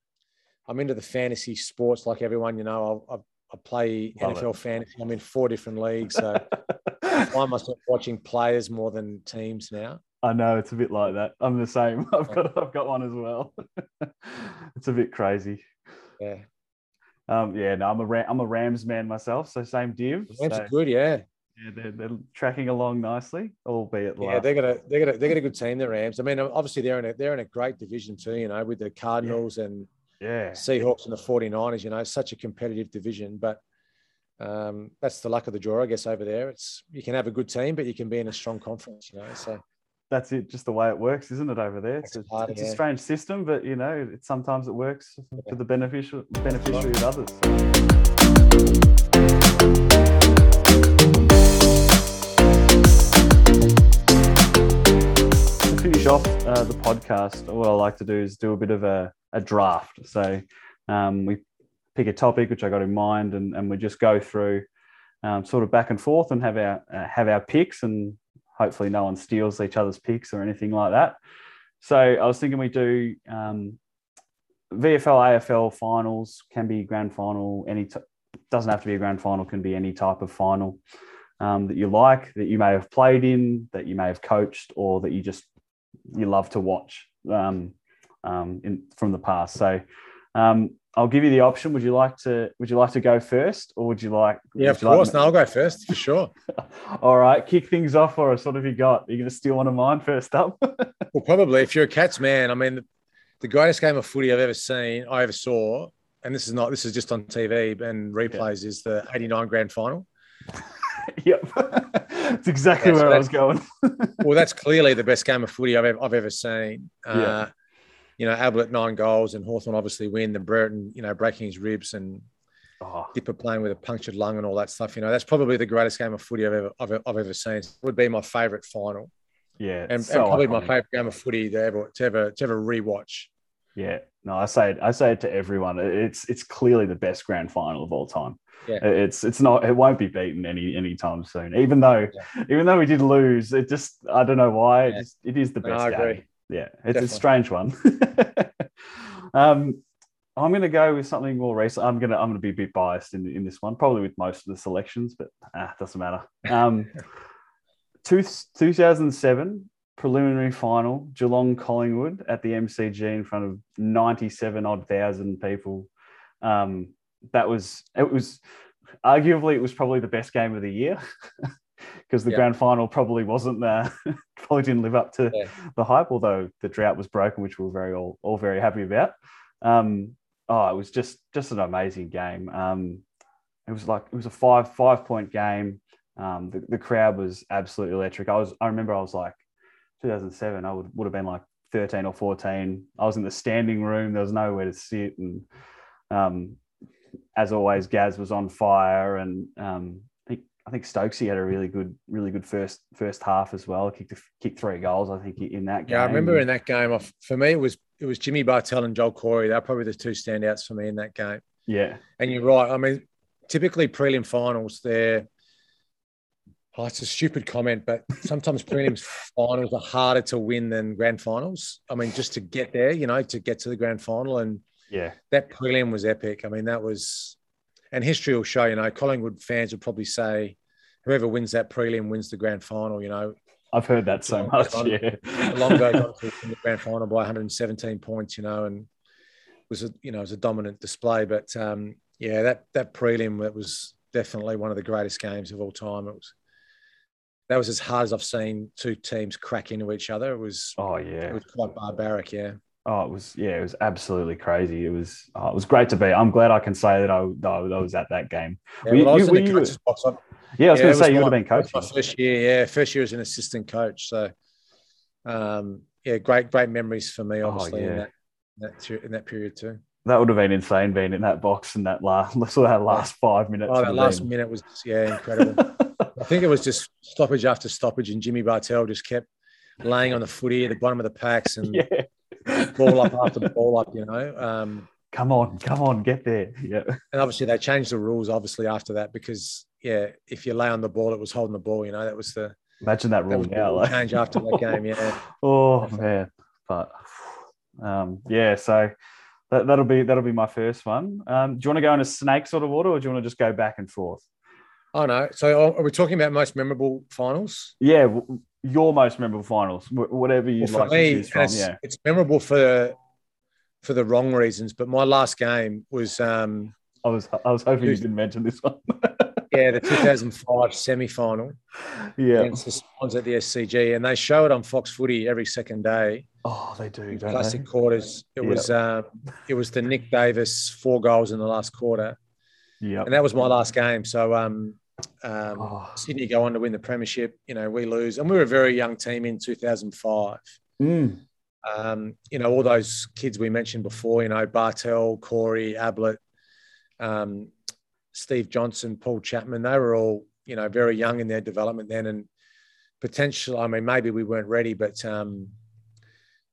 [SPEAKER 2] I'm into the fantasy sports like everyone. You know, I, I, I play
[SPEAKER 1] Love
[SPEAKER 2] NFL fantasy. I'm in four different leagues, so I find myself watching players more than teams now.
[SPEAKER 1] I know it's a bit like that. I'm the same. I've got I've got one as well. it's a bit crazy.
[SPEAKER 2] Yeah,
[SPEAKER 1] Um, yeah, no, I'm a Ram, I'm a Rams man myself, so same div.
[SPEAKER 2] the Rams
[SPEAKER 1] So,
[SPEAKER 2] are good. Yeah,
[SPEAKER 1] yeah, they're, they're tracking along nicely, albeit
[SPEAKER 2] yeah,
[SPEAKER 1] last.
[SPEAKER 2] they got a they got a they got a good team. The Rams. I mean, obviously they're in a they're in a great division too. You know, with the Cardinals and
[SPEAKER 1] yeah,
[SPEAKER 2] Seahawks and the 49ers. You know, such a competitive division, but. Um, that's the luck of the draw, I guess. Over there, it's you can have a good team, but you can be in a strong conference. You know, so
[SPEAKER 1] that's it. Just the way it works, isn't it? Over there, it's, a,
[SPEAKER 2] hard,
[SPEAKER 1] it's a strange system, but you know, it, sometimes it works
[SPEAKER 2] Yeah.
[SPEAKER 1] for the beneficial beneficiary of others. So. Off uh, the podcast, what I like to do is do a bit of a, a draft. So um, we pick a topic which I got in mind, and, and we just go through um, sort of back and forth and have our uh, have our picks, and hopefully no one steals each other's picks or anything like that. So I was thinking we do um, VFL, AFL finals can be grand final. Any t- doesn't have to be a grand final; can be any type of final um, that you like, that you may have played in, that you may have coached, or that you just you love to watch um, um, in, from the past. So um, I'll give you the option. Would you like to? Would you like to go first, or would you like?
[SPEAKER 2] yeah, of
[SPEAKER 1] you like
[SPEAKER 2] course. no, I'll go first for sure.
[SPEAKER 1] All right, kick things off for us. What have you got? Are you going to steal one of mine first up?
[SPEAKER 2] Well, probably if you're a Cats man, I mean, the, the greatest game of footy I've ever seen, I ever saw, and this is not, this is just on TV and replays, is the 89 grand final.
[SPEAKER 1] yep, it's exactly
[SPEAKER 2] Yeah, so
[SPEAKER 1] where I was going.
[SPEAKER 2] Well, that's clearly the best game of footy I've ever, I've ever seen. Uh, You know, Ablett nine goals and Hawthorn obviously win, the Burton, you know, breaking his ribs and
[SPEAKER 1] Oh,
[SPEAKER 2] Dipper playing with a punctured lung and all that stuff. You know, that's probably the greatest game of footy I've ever, I've, I've ever seen. It would be my favourite final
[SPEAKER 1] yeah,
[SPEAKER 2] and,
[SPEAKER 1] so
[SPEAKER 2] and probably my favourite game of footy to ever, to ever, to ever rewatch.
[SPEAKER 1] Yeah, no, I say it. I say it to everyone. It's it's clearly the best grand final of all time.
[SPEAKER 2] Yeah.
[SPEAKER 1] It's it's not. It won't be beaten any anytime soon. Even though even though we did lose, it just I don't know why. It just it is the
[SPEAKER 2] No,
[SPEAKER 1] best
[SPEAKER 2] I
[SPEAKER 1] game. Yeah, it's
[SPEAKER 2] Definitely.
[SPEAKER 1] a strange one. um, I'm going to go with something more recent. I'm gonna I'm gonna be a bit biased in in this one, probably with most of the selections, but ah, doesn't matter. Um, two, 2007 preliminary final, Geelong Collingwood at the MCG in front of 97 odd thousand people. Um, that was it was arguably it was probably the best game of the year because the
[SPEAKER 2] Yeah.
[SPEAKER 1] grand final probably wasn't uh, probably didn't live up to
[SPEAKER 2] Yeah.
[SPEAKER 1] the hype, although the drought was broken, which we were very all, all very happy about. Um, oh, it was just just an amazing game. Um, it was like it was a five five point game. Um, the, the crowd was absolutely electric. I was I remember I was like 2007. I would would have been like 13 or 14. I was in the standing room. There was nowhere to sit, and um, as always, Gaz was on fire, and um, I think I think Stokesy had a really good really good first first half as well. Kicked kicked three goals, I think, in that game.
[SPEAKER 2] Yeah, I remember in that game. Off for me, it was it was Jimmy Bartel and Joel Corey. They're probably the two standouts for me in that game.
[SPEAKER 1] Yeah,
[SPEAKER 2] And you're right. I mean, typically prelim finals, they're oh, it's a stupid comment, but sometimes prelims finals are harder to win than grand finals. I mean, just to get there, you know, to get to the grand final, and
[SPEAKER 1] yeah,
[SPEAKER 2] that prelim was epic. I mean, that was, and history will show. You know, Collingwood fans would probably say, whoever wins that prelim wins the grand final. You know,
[SPEAKER 1] I've heard that so much. Yeah,
[SPEAKER 2] goes on to the grand final by 117 points, you know, and was a you know it was a dominant display. But um, yeah, that that prelim that was definitely one of the greatest games of all time. It was that was as hard as I've seen two teams crack into each other. It was
[SPEAKER 1] Oh yeah, it
[SPEAKER 2] was quite barbaric. Yeah,
[SPEAKER 1] Oh, it was yeah. It was absolutely crazy. It was oh, it was great to be. I'm glad I can say that I, that I was at that game.
[SPEAKER 2] yeah
[SPEAKER 1] you-
[SPEAKER 2] well, I was
[SPEAKER 1] you-
[SPEAKER 2] in the coach's box. I-
[SPEAKER 1] Yeah, I was
[SPEAKER 2] yeah,
[SPEAKER 1] going to say you would have been coaching.
[SPEAKER 2] My first year, yeah, first year as an assistant coach. So, um, yeah, great, great memories for me,
[SPEAKER 1] Oh,
[SPEAKER 2] obviously in
[SPEAKER 1] yeah.
[SPEAKER 2] that, that in that period too.
[SPEAKER 1] That would have been insane being in that box in that last of that last five minutes.
[SPEAKER 2] Oh, that last minute was yeah incredible. I think it was just stoppage after stoppage, and Jimmy Bartel just kept laying on the footy at the bottom of the packs and
[SPEAKER 1] yeah.
[SPEAKER 2] ball up after ball up, you know. Um,
[SPEAKER 1] Come on, come on, get there. Yeah.
[SPEAKER 2] and obviously they changed the rules obviously after that because yeah, if you lay on the ball, it was holding the ball. You know, that was the
[SPEAKER 1] Imagine that
[SPEAKER 2] that
[SPEAKER 1] rule
[SPEAKER 2] was the
[SPEAKER 1] now. Like.
[SPEAKER 2] change after that game. Yeah,
[SPEAKER 1] Oh
[SPEAKER 2] Definitely.
[SPEAKER 1] man. but um, yeah, so that, will be that'll be my first one. Um, do you want to go in a snake sort of order, or do you want to just go back and forth?
[SPEAKER 2] Oh no. So are we talking about most memorable finals?
[SPEAKER 1] Yeah, your most memorable finals, whatever you'd well, like me, to choose from.
[SPEAKER 2] It's,
[SPEAKER 1] yeah,
[SPEAKER 2] it's memorable for for the wrong reasons. But my last game was. Um,
[SPEAKER 1] I was I was hoping you didn't mention this one.
[SPEAKER 2] yeah, the 2005 semi final.
[SPEAKER 1] Yeah,
[SPEAKER 2] against the Swans at the SCG, and they show it on Fox Footy every second day.
[SPEAKER 1] Oh, they do.
[SPEAKER 2] Classic
[SPEAKER 1] they?
[SPEAKER 2] quarters. It yep. was um, it was the Nick Davis four goals in the last quarter.
[SPEAKER 1] Yeah,
[SPEAKER 2] and that was my last game. So um, um, oh. Sydney go on to win the premiership. You know, we lose, and we were a very young team in 2005.
[SPEAKER 1] Mm.
[SPEAKER 2] Um, you know, all those kids we mentioned before. You know, Bartel, Corey, Ablett, um, Steve Johnson, Paul Chapman. They were all you know very young in their development then, and potential. I mean, maybe we weren't ready, but um,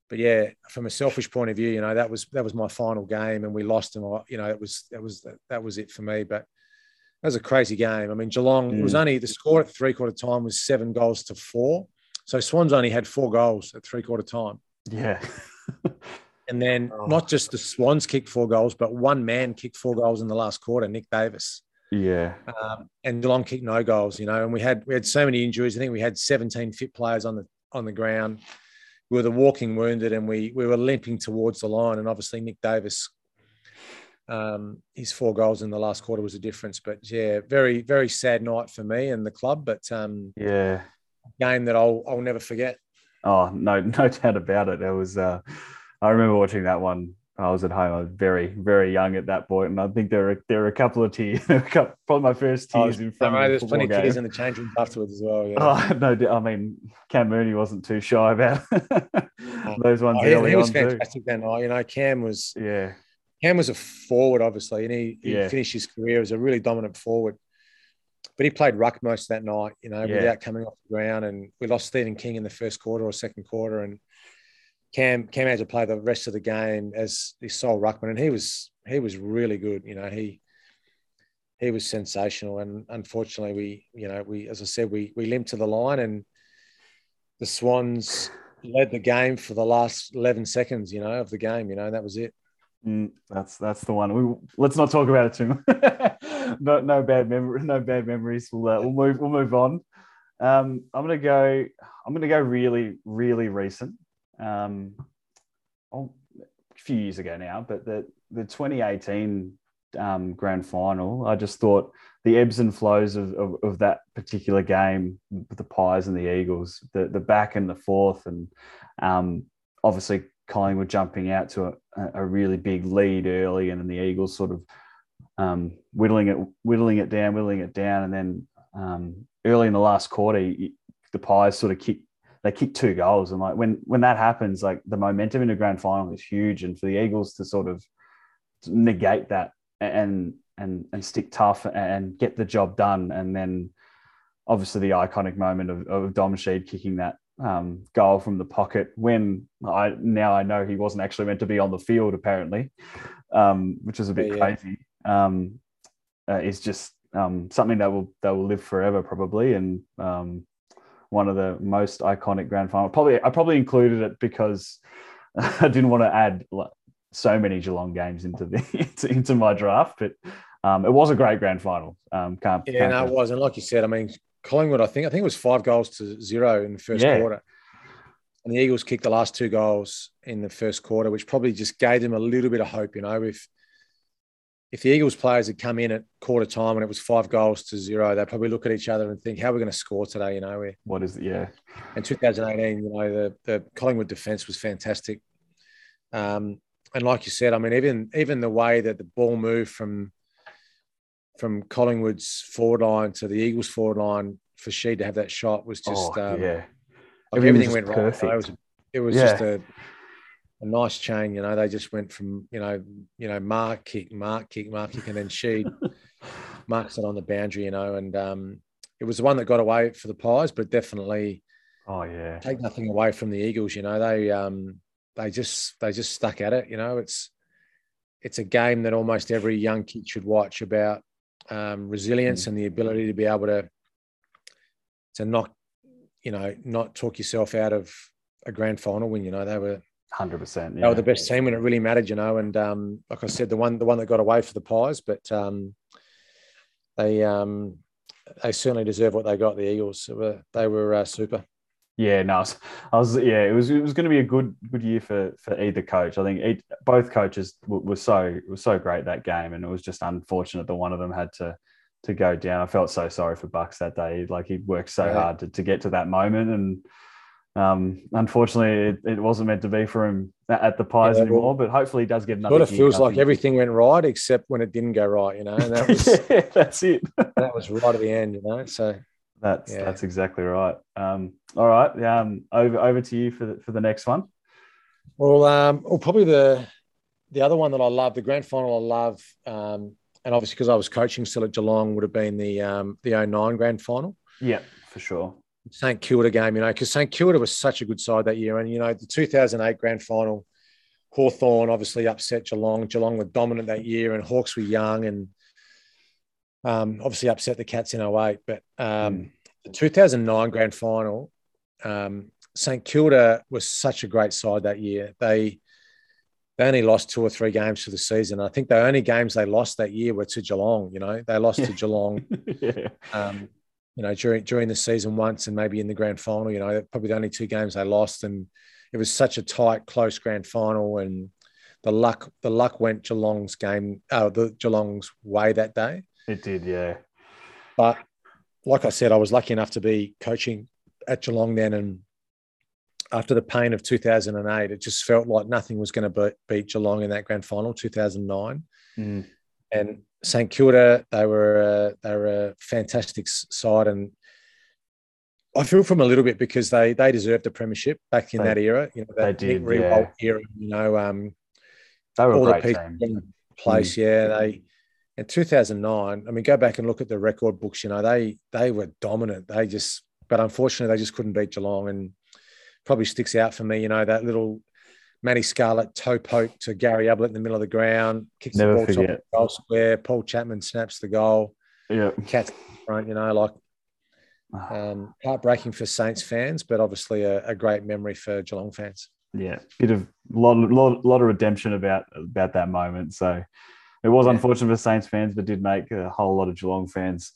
[SPEAKER 2] but yeah, from a selfish point of view, you know, that was that was my final game, and we lost, and I, you know, it was that was that was it for me. But that was a crazy game. I mean, Geelong, mm. it was mm. only the score at three quarter time was seven goals to four. So Swans only had four goals at three quarter time.
[SPEAKER 1] Yeah.
[SPEAKER 2] and then oh. not just the Swans kicked four goals, but one man kicked four goals in the last quarter, Nick Davis.
[SPEAKER 1] Yeah.
[SPEAKER 2] Um, and Geelong kicked no goals, you know, and we had we had so many injuries. I think we had 17 fit players on the on the ground. We were the walking wounded and we we were limping towards the line. And obviously Nick Davis um, his four goals in the last quarter was a difference. But yeah, very very sad night for me and the club. But um,
[SPEAKER 1] yeah,
[SPEAKER 2] game that I'll I'll never forget.
[SPEAKER 1] Oh no, no doubt about it. It was. Uh, I remember watching that one. I was at home. I was very, very young at that point, and I think there were there were a couple of tears. probably my first tears oh, in front.
[SPEAKER 2] of
[SPEAKER 1] the
[SPEAKER 2] there's plenty of tears in the change room afterwards as well. Yeah.
[SPEAKER 1] Oh no, I mean Cam Mooney wasn't too shy about those ones.
[SPEAKER 2] Oh, he, he was fantastic too. that night. You know, Cam was
[SPEAKER 1] yeah
[SPEAKER 2] Cam was a forward, obviously, and he, he yeah. finished his career as a really dominant forward. But he played ruck most that night, you know, yeah. without coming off the ground. And we lost Steven King in the first quarter or second quarter, and Cam Cam had to play the rest of the game as the sole ruckman, and he was he was really good. You know, he he was sensational, and unfortunately, we you know we as I said we we limped to the line, and the Swans led the game for the last eleven seconds. You know, of the game. You know, and that was it.
[SPEAKER 1] Mm, that's that's the one. We let's not talk about it too much. no, no bad memory, no bad memories. We'll uh, we'll move we'll move on. Um, I'm gonna go. I'm gonna go really really recent. Um, oh, a few years ago now, but the the 2018 um, grand final. I just thought the ebbs and flows of, of, of that particular game, the Pies and the Eagles, the the back and the forth, and um, obviously Collingwood jumping out to a, a really big lead early, and then the Eagles sort of um, whittling it, whittling it down, whittling it down, and then um, early in the last quarter, the Pies sort of kick they kick two goals, and like when when that happens, like the momentum in a grand final is huge, and for the Eagles to sort of negate that and and and stick tough and get the job done, and then obviously the iconic moment of, of Dom Sheed kicking that um, goal from the pocket when I now I know he wasn't actually meant to be on the field apparently, um, which is a bit yeah, crazy. Um, uh, is just um, something that will that will live forever probably, and um, one of the most iconic grand final. Probably I probably included it because I didn't want to add so many Geelong games into the into, into my draft, but um, it was a great grand final. Um, can't,
[SPEAKER 2] yeah, can't
[SPEAKER 1] no,
[SPEAKER 2] it was, and like you said, I mean, Collingwood, I think I think it was five goals to zero in the first yeah. quarter. And the Eagles kicked the last two goals in the first quarter, which probably just gave them a little bit of hope. You know, if if the Eagles players had come in at quarter time and it was five goals to zero, they'd probably look at each other and think, "How are we going to score today?" You know, we
[SPEAKER 1] what is it? Yeah.
[SPEAKER 2] In 2018, you know, the the Collingwood defense was fantastic. Um, and like you said, I mean, even even the way that the ball moved from from Collingwood's forward line to the Eagles forward line for Sheed to have that shot was just
[SPEAKER 1] oh,
[SPEAKER 2] um,
[SPEAKER 1] yeah.
[SPEAKER 2] Like everything, went perfect. right. It was, it was yeah. just a, a nice chain. You know, they just went from you know you know mark kick, mark kick, mark kick, and then Sheed marks it on the boundary. You know, and um, it was the one that got away for the Pies, but definitely.
[SPEAKER 1] Oh yeah.
[SPEAKER 2] Take nothing away from the Eagles. You know, they um they just they just stuck at it. You know, it's it's a game that almost every young kid should watch about um, resilience mm. and the ability to be able to to not you know not talk yourself out of a grand final win. You know they were
[SPEAKER 1] hundred percent.
[SPEAKER 2] They were the best team when it really mattered, you know. And um, like I said, the one the one that got away for the Pies, but um, they um, they certainly deserve what they got. The Eagles, they were, they were uh, super.
[SPEAKER 1] Yeah, no, I was, I was, yeah, it was it was going to be a good good year for for either coach. I think it, both coaches were, were so were so great that game, and it was just unfortunate that one of them had to to go down. I felt so sorry for Bucks that day. Like he worked so yeah. hard to, to get to that moment, and um, unfortunately, it, it, wasn't meant to be for him at the Pies yeah, anymore. But hopefully, he does get another.
[SPEAKER 2] Sort of feels like everything went right except when it didn't go right, you know. And that was
[SPEAKER 1] yeah, that's it.
[SPEAKER 2] that was right at the end, you know. So
[SPEAKER 1] that's yeah. that's exactly right. Um, all right, um, over over to you for the, for the next one.
[SPEAKER 2] Well, um, well, probably the the other one that I love, the grand final I love, um, and obviously because I was coaching still at Geelong, would have been the um, the 09 grand final.
[SPEAKER 1] Yeah, for sure.
[SPEAKER 2] St Kilda game, you know, because St Kilda was such a good side that year. And, you know, the 2008 grand final, Hawthorn obviously upset Geelong. Geelong were dominant that year and Hawks were young and um, obviously upset the Cats in 08. But um, mm. the 2009 grand final, um, St Kilda was such a great side that year. They they only lost two or three games for the season. I think the only games they lost that year were to Geelong. You know, they lost to Geelong. yeah. um, you know, during during the season once and maybe in the grand final, you know, probably the only two games they lost. And it was such a tight, close grand final. And the luck, the luck went Geelong's game, uh, the Geelong's way that day.
[SPEAKER 1] It did, yeah.
[SPEAKER 2] But like I said, I was lucky enough to be coaching at Geelong then. And after the pain of 2008, it just felt like nothing was going to beat Geelong in that grand final, 2009. Mm. And St Kilda, they were a, they were a fantastic side, and I feel from a little bit because they they deserved the premiership back in they, that era. You know, that
[SPEAKER 1] they did, yeah.
[SPEAKER 2] era. You know, um,
[SPEAKER 1] they were all a great the team.
[SPEAKER 2] place. Mm. Yeah, they in 2009. I mean, go back and look at the record books. You know, they they were dominant. They just, but unfortunately, they just couldn't beat Geelong, and probably sticks out for me. You know, that little Matty Scarlett toe poke to Gary Ablett in the middle of the ground, kicks Never the ball forget. top the goal square. Paul Chapman snaps the goal.
[SPEAKER 1] Yeah,
[SPEAKER 2] cats front. You know, like um, heartbreaking for Saints fans, but obviously a, a, great memory for Geelong fans.
[SPEAKER 1] Yeah, bit of lot, lot, lot of redemption about about that moment. So it was yeah. unfortunate for Saints fans, but did make a whole lot of Geelong fans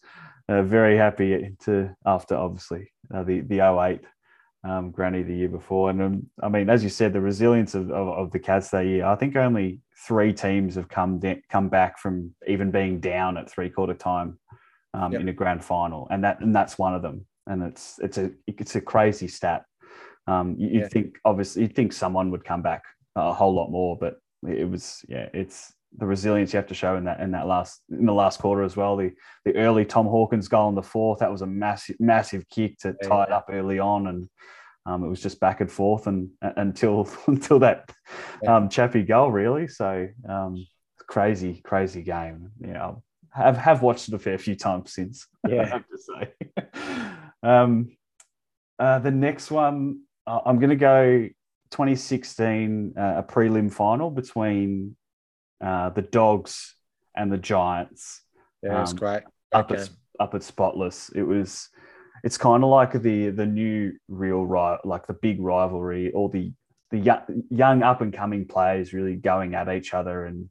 [SPEAKER 1] uh, very happy to after obviously uh, the the 08 um, Granny the year before. And um, I mean, as you said, the resilience of, of, of, the Cats that year, I think only three teams have come de- come back from even being down at three quarter time um, yep. in a grand final, and that and that's one of them. And it's it's a it's a crazy stat. Um, you, yeah. think obviously you'd think someone would come back a whole lot more, but it was yeah, it's the resilience you have to show in that in that last in the last quarter as well. The the early Tom Hawkins goal in the fourth that was a massive massive kick to tie it up early on, and um, it was just back and forth and until until that um, Chappie goal really. So um, crazy crazy game. Yeah, have have watched it a fair few times since.
[SPEAKER 2] Yeah,
[SPEAKER 1] I have to say. um, uh, the next one uh, I'm going to go 2016 uh, a prelim final between uh, the Dogs and the Giants.
[SPEAKER 2] Yeah, it's um, great.
[SPEAKER 1] Up at, up at Spotless. It was. It's kind of like the the new real right, like the big rivalry, all the the young, young up and coming players really going at each other, and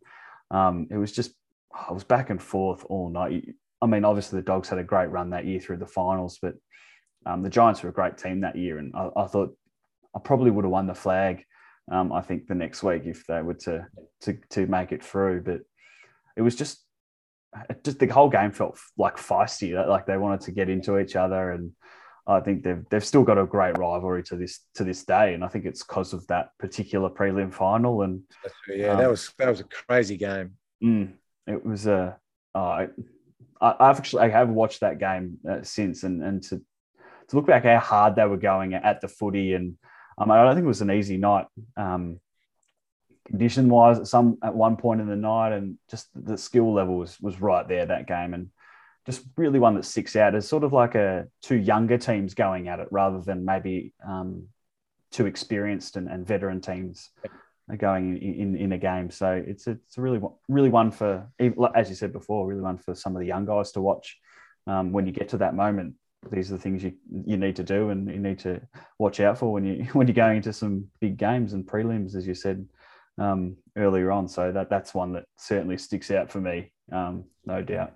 [SPEAKER 1] um, it was just I was back and forth all night. I mean, obviously the Dogs had a great run that year through the finals, but um, the Giants were a great team that year, and I, I thought I probably would have won the flag um, I think the next week if they were to to to make it through. But it was just just the whole game felt like feisty, like they wanted to get into each other, and I think they've they've still got a great rivalry to this to this day, and I think it's because of that particular prelim final. And
[SPEAKER 2] yeah, um, that was that was a crazy game.
[SPEAKER 1] Mm, it was a. Uh, I, I've actually I have watched that game uh, since, and and to to look back how hard they were going at the footy and um, I don't think it was an easy night, um, condition wise. At some at one point in the night, and just the skill level was was right there that game, and just really one that sticks out as sort of like a two younger teams going at it rather than maybe um, two experienced and, and veteran teams going in, in, in a game. So it's it's really really one for as you said before, really one for some of the young guys to watch um, when you get to that moment these are the things you you need to do and you need to watch out for when you when you're going into some big games and prelims, as you said um, earlier on. So that that's one that certainly sticks out for me, um, no doubt.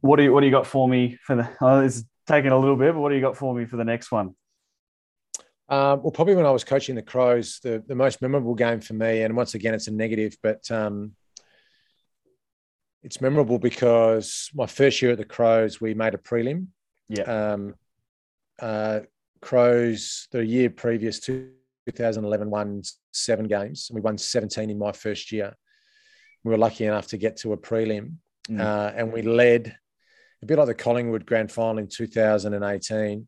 [SPEAKER 1] What do you what do you got for me for the? Oh, it's taking a little bit, but what do you got for me for the next one?
[SPEAKER 2] Um, well, probably when I was coaching the Crows, the, the most memorable game for me, and once again, it's a negative, but um, it's memorable because my first year at the Crows, we made a prelim.
[SPEAKER 1] Yeah.
[SPEAKER 2] Um, uh, Crows, the year previous to 2011, won seven games. And we won 17 in my first year. We were lucky enough to get to a prelim, mm. uh, and we led a bit like the Collingwood Grand Final in 2018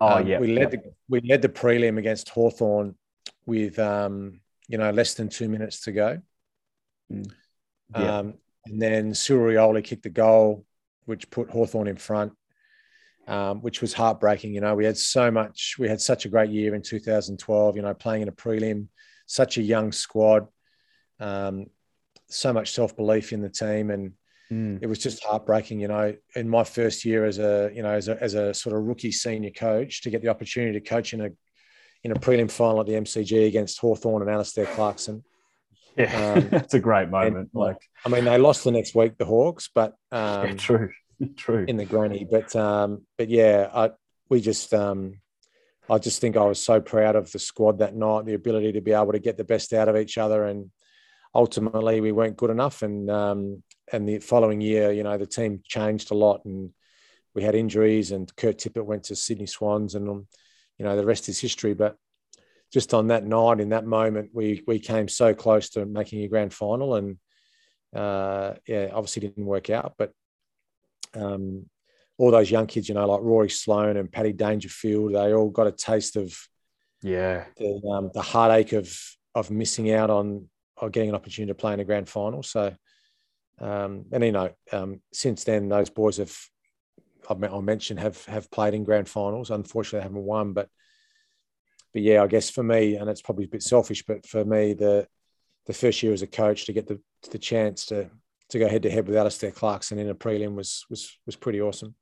[SPEAKER 1] Oh um, yeah,
[SPEAKER 2] we led the we led the prelim against Hawthorn with um, you know less than two minutes to go. Mm. Yeah. Um, and then Cyril Rioli kicked the goal, which put Hawthorn in front, um, which was heartbreaking. You know, we had so much, we had such a great year in 2012. You know, playing in a prelim, such a young squad, um, so much self belief in the team, and Mm. It was just heartbreaking, you know, in my first year as a, you know, as a, as a sort of rookie senior coach to get the opportunity to coach in a, in a prelim final at the MCG against Hawthorn and Alastair Clarkson.
[SPEAKER 1] Yeah, um, that's a great moment. And, like,
[SPEAKER 2] I mean, they lost the next week, the Hawks, but um,
[SPEAKER 1] yeah, true, true
[SPEAKER 2] in the granny. But um, but yeah, I we just um, I just think I was so proud of the squad that night, the ability to be able to get the best out of each other, and ultimately we weren't good enough. And um, and the following year, you know, the team changed a lot and we had injuries and Kurt Tippett went to Sydney Swans and, um, you know, the rest is history. But just on that night, in that moment, we, we came so close to making a grand final and, uh, yeah, obviously didn't work out, but, um, all those young kids, you know, like Rory Sloane and Paddy Dangerfield, they all got a taste of,
[SPEAKER 1] yeah,
[SPEAKER 2] the, um, the heartache of of missing out on, or getting an opportunity to play in a grand final. So, um, and you know, um, since then, those boys have, I mentioned, have have played in grand finals. Unfortunately, they haven't won, but but yeah, I guess for me, and it's probably a bit selfish, but for me, the the first year as a coach to get the the chance to to go head to head with Alastair Clarkson in a prelim was was was pretty awesome.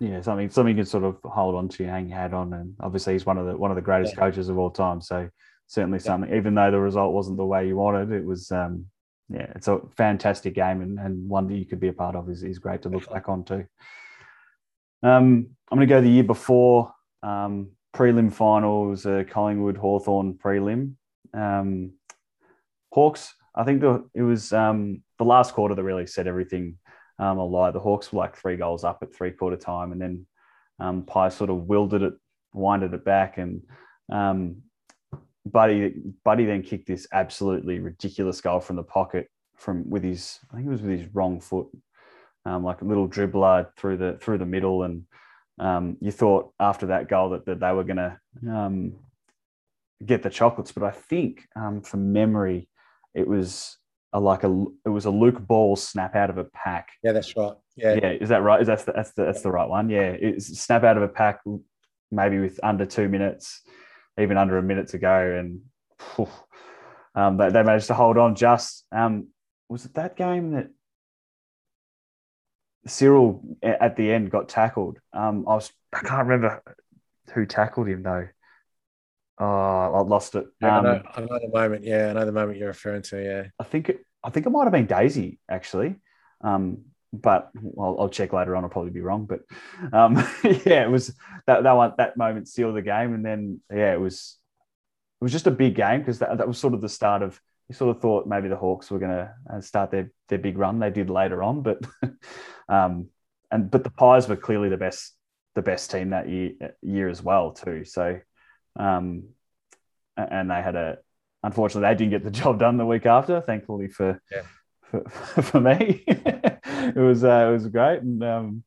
[SPEAKER 1] Yeah, something something you can sort of hold on to, hang your hat on, and obviously he's one of the one of the greatest yeah. coaches of all time. So certainly something, even though the result wasn't the way you wanted, it was um, yeah, it's a fantastic game and, and one that you could be a part of is, is great to look back on too. Um, I'm going to go the year before um, prelim finals, uh, Collingwood Hawthorn prelim. Um, Hawks, I think the, it was um, the last quarter that really set everything um, alight. The Hawks were like three goals up at three quarter time, and then um, Pye sort of wielded it, winded it back, and um, Buddy Buddy then kicked this absolutely ridiculous goal from the pocket from with his I think it was with his wrong foot, um, like a little dribbler through the through the middle, and um, you thought after that goal that, that they were going to um, get the chocolates, but I think um, from memory it was a, like a it was a Luke Ball snap out of a pack.
[SPEAKER 2] Yeah, that's right. Yeah,
[SPEAKER 1] yeah, is that right? Is that the, that's the that's the right one? Yeah, it's snap out of a pack, maybe with under two minutes even under a minute to go, and um, they, they, managed to hold on. Just um, was it that game that Cyril at the end got tackled? Um, I was I can't remember who tackled him though. Oh, I lost it.
[SPEAKER 2] Yeah, um, I, know, I, know, the moment. Yeah, I know the moment you're referring to. Yeah,
[SPEAKER 1] I think it, I think it might have been Daisy actually. Um, but I'll, I'll, check later on. I'll probably be wrong, but um, yeah, it was that that one that moment sealed the game, and then yeah, it was it was just a big game because that, that was sort of the start of. You sort of thought maybe the Hawks were going to uh, start their their big run. They did later on, but um, and but the Pies were clearly the best the best team that year year as well too. So um, and they had a unfortunately they didn't get the job done the week after. Thankfully for. Yeah for, for me. it was uh, it was great, and um,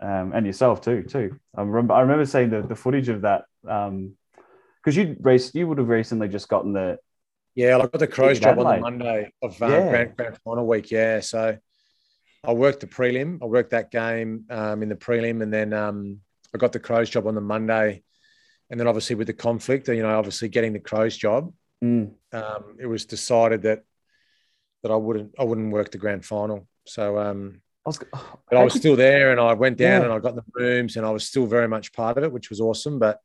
[SPEAKER 1] um, and yourself too too. I remember I remember seeing the, the footage of that Um, because you race you would have recently just gotten the
[SPEAKER 2] yeah I got the Crows job on the Monday of um, yeah. grand, grand final week yeah so I worked the prelim I worked that game um, in the prelim and then um, I got the Crows job on the Monday and then obviously with the conflict you know obviously getting the Crows job
[SPEAKER 1] mm.
[SPEAKER 2] um, it was decided that that I wouldn't I wouldn't work the grand final. So um,
[SPEAKER 1] was,
[SPEAKER 2] but I was still there, and I went down yeah. and I got in the rooms, and I was still very much part of it, which was awesome. But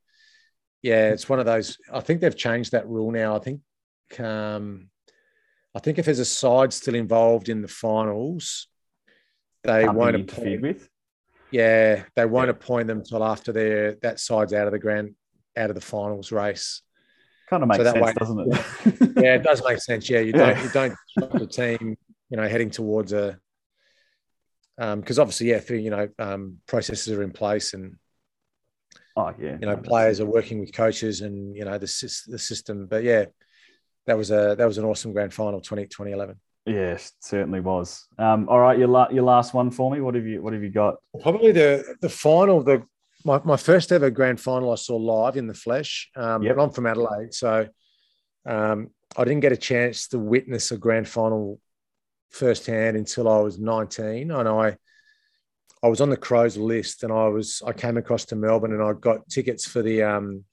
[SPEAKER 2] yeah, it's one of those. I think they've changed that rule now. I think, um, I think if there's a side still involved in the finals, they Can't won't appoint. With. Yeah, they won't yeah. appoint them till after they're that side's out of the grand, out of the finals race.
[SPEAKER 1] Kind of makes so sense, way, doesn't
[SPEAKER 2] it? yeah, it does make sense. Yeah, you don't you don't the team, you know, heading towards a because um, obviously, yeah, you know, um, processes are in place and
[SPEAKER 1] oh yeah,
[SPEAKER 2] you know, players are working with coaches and you know the the system. But yeah, that was a that was an awesome grand final 20, 2011.
[SPEAKER 1] Yes, certainly was. Um, all right, your la- your last one for me. What have you What have you got?
[SPEAKER 2] Probably the the final, the my, my first ever grand final I saw live in the flesh. Um, yep. I'm from Adelaide, so um, I didn't get a chance to witness a grand final firsthand until I was 19, and I I was on the Crows list, and I was I came across to Melbourne, and I got tickets for the um,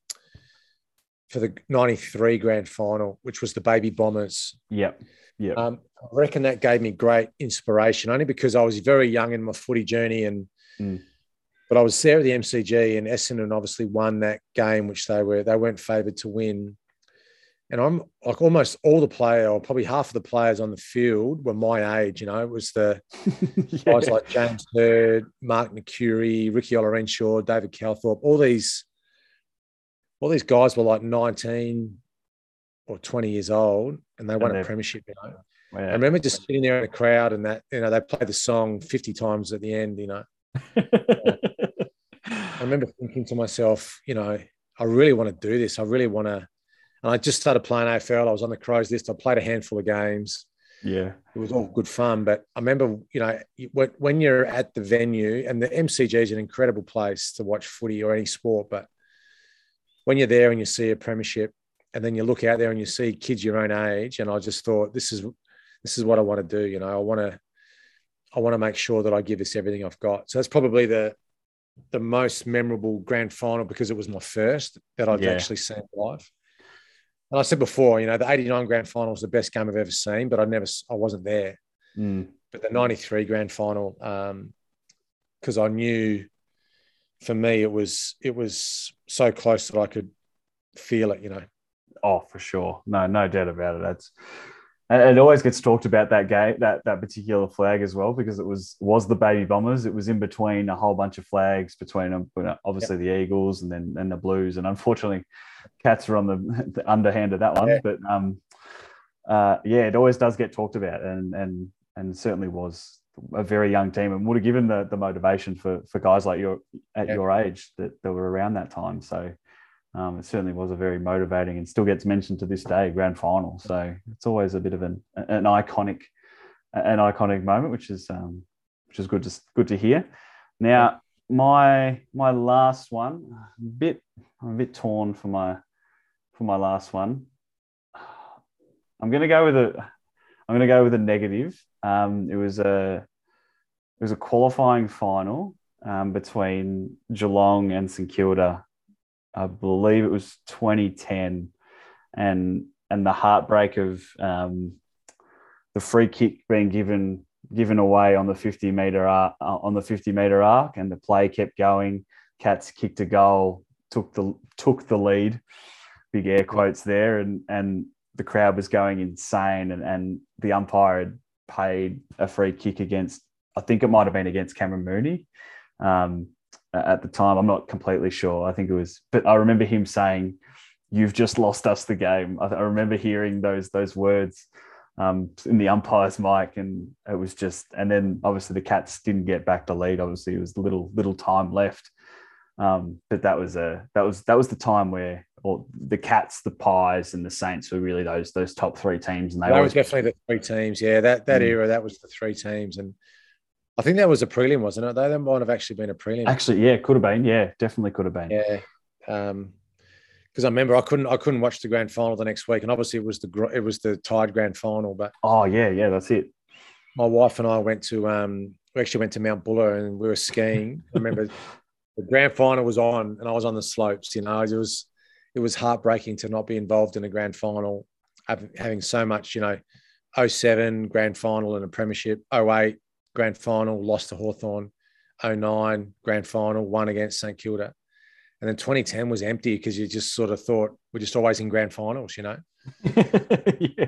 [SPEAKER 2] for the '93 grand final, which was the Baby Bombers.
[SPEAKER 1] Yep. Yeah.
[SPEAKER 2] Um, I reckon that gave me great inspiration, only because I was very young in my footy journey and. Mm but I was there at the MCG, and Essendon obviously won that game, which they were they weren't favoured to win. And I'm like almost all the player, or probably half of the players on the field were my age. You know, it was the yeah. guys like James Hird, Mark Mercuri, Ricky Olarenshaw, David Calthorpe. All these, all these guys were like 19 or 20 years old, and they won a premiership. You know, yeah. I remember just sitting there in the crowd, and that you know they played the song 50 times at the end. You know. I remember thinking to myself, you know, I really want to do this. I really want to. And I just started playing AFL. I was on the Crows list. I played a handful of games.
[SPEAKER 1] Yeah.
[SPEAKER 2] It was all good fun. But I remember, you know, when you're at the venue, and the MCG is an incredible place to watch footy or any sport. But when you're there and you see a premiership, and then you look out there and you see kids your own age, and I just thought, this is this is what I want to do. You know, I want to I want to make sure that I give this everything I've got. So that's probably the the most memorable grand final because it was my first that I've yeah. actually seen live. And I said before, you know, the 89 grand final was the best game I've ever seen, but I never, I wasn't there.
[SPEAKER 1] Mm.
[SPEAKER 2] But the 93 grand final, um because I knew for me, it was, it was so close that I could feel it, you know.
[SPEAKER 1] Oh, for sure. No, no doubt about it. That's, and it always gets talked about that game, that that particular flag as well, because it was was the baby bombers. It was in between a whole bunch of flags between them, obviously yep. the Eagles and then and the Blues, and unfortunately, Cats are on the, the underhand of that one. Yeah. But um, uh, yeah, it always does get talked about, and and and certainly was a very young team, and would have given the the motivation for for guys like your at your age that, that were around that time. So um, it certainly was a very motivating and still gets mentioned to this day grand final. So it's always a bit of an, an iconic an iconic moment which is um, which is good to good to hear. Now my my last one a bit i'm a bit torn for my for my last one. I'm going to go with a i'm going to go with a negative um, it was a it was a qualifying final um, between Geelong and St Kilda I believe it was 2010, and and the heartbreak of um, the free kick being given given away on the 50 meter arc, uh, on the 50 meter arc, and the play kept going. Cats kicked a goal, took the took the lead. Big air quotes there, and and the crowd was going insane, and and the umpire had paid a free kick against. I think it might have been against Cameron Mooney. Um, at the time. I'm not completely sure. I think it was, but I remember him saying, "You've just lost us the game." I, I remember hearing those those words um, in the umpire's mic, and it was just. And then obviously the Cats didn't get back the lead. Obviously, it was little little time left. Um, but that was a that was that was the time where or the Cats, the Pies, and the Saints were really those those top three teams, and they
[SPEAKER 2] always... was definitely the three teams. Yeah, that that mm. era, that was the three teams, and I think that was a prelim, wasn't it? Though that might have actually been a prelim.
[SPEAKER 1] Actually, yeah, could have been. Yeah, definitely could have been.
[SPEAKER 2] Yeah, because um, I remember I couldn't I couldn't watch the grand final the next week, and obviously it was the it was the tied grand final. But
[SPEAKER 1] oh yeah, yeah, that's it.
[SPEAKER 2] My wife and I went to um, we actually went to Mount Buller and we were skiing. I remember the grand final was on, and I was on the slopes. You know, it was it was heartbreaking to not be involved in a grand final, having so much. You know, 07 grand final and a premiership, 08 grand final, lost to Hawthorn. 09 grand final, won against St Kilda. And then 2010 was empty because you just sort of thought we're just always in grand finals, you know? yeah.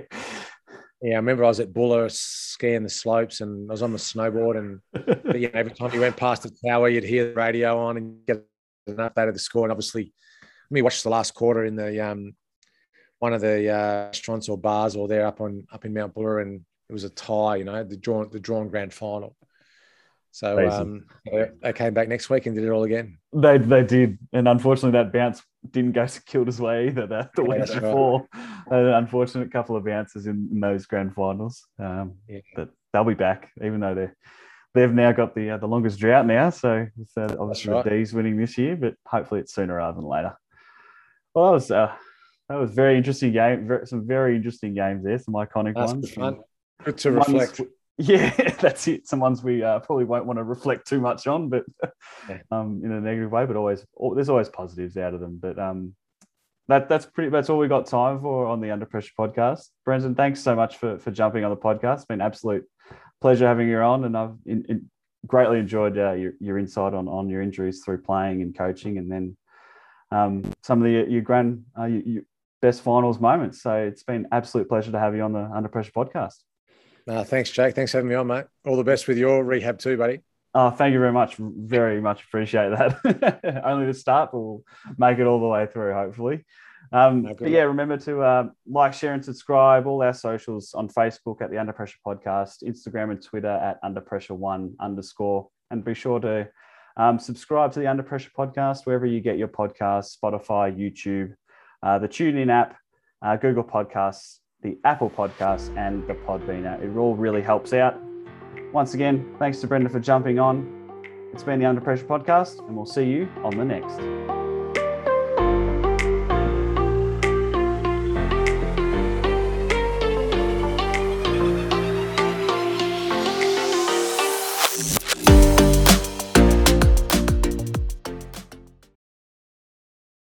[SPEAKER 2] Yeah, I remember I was at Buller skiing the slopes and I was on the snowboard. And but, every time you went past the tower, you'd hear the radio on and get an update of the score. And obviously, me watched the last quarter in the um, one of the uh, restaurants or bars or there up on up in Mount Buller, and it was a tie. You know, the drawn the drawn grand final. So um, they came back next week and did it all again.
[SPEAKER 1] They they did, and unfortunately that bounce didn't go to Kilda's way either. The, the week before, right. an unfortunate couple of bounces in, in those grand finals. Um, yeah. But they'll be back, even though they're they've now got the uh, the longest drought now. So with, uh, obviously right. the D's winning this year, but hopefully it's sooner rather than later. Well, that was uh, that was very interesting game. Very, some very interesting games there. Some iconic That's ones.
[SPEAKER 2] Good, fun. good to reflect.
[SPEAKER 1] Yeah, that's it. Some ones we uh, probably won't want to reflect too much on, but um, in a negative way. But always, there's always positives out of them. But um, that that's pretty. That's all we got time for on the Under Pressure podcast. Brendan, thanks so much for for jumping on the podcast. It's been absolute pleasure having you on, and I've in, in, greatly enjoyed uh, your your insight on on your injuries through playing and coaching, and then um, some of the your grand uh, your, your best finals moments. So it's been absolute pleasure to have you on the Under Pressure podcast.
[SPEAKER 2] Uh, thanks, Jake. Thanks for having me on, mate. All the best with your rehab too, buddy.
[SPEAKER 1] Oh, thank you very much. Very much appreciate that. Only the start, but we'll make it all the way through, hopefully. Um, no, but yeah, remember to uh, like, share, and subscribe. All our socials on Facebook at the Under Pressure Podcast, Instagram and Twitter at Under Pressure One underscore, and be sure to um, subscribe to the Under Pressure Podcast wherever you get your podcasts: Spotify, YouTube, uh, the TuneIn app, uh, Google Podcasts, the Apple Podcast, and the Podbean. It all really helps out. Once again, thanks to Brendan for jumping on. It's been the Under Pressure Podcast, and we'll see you on the next.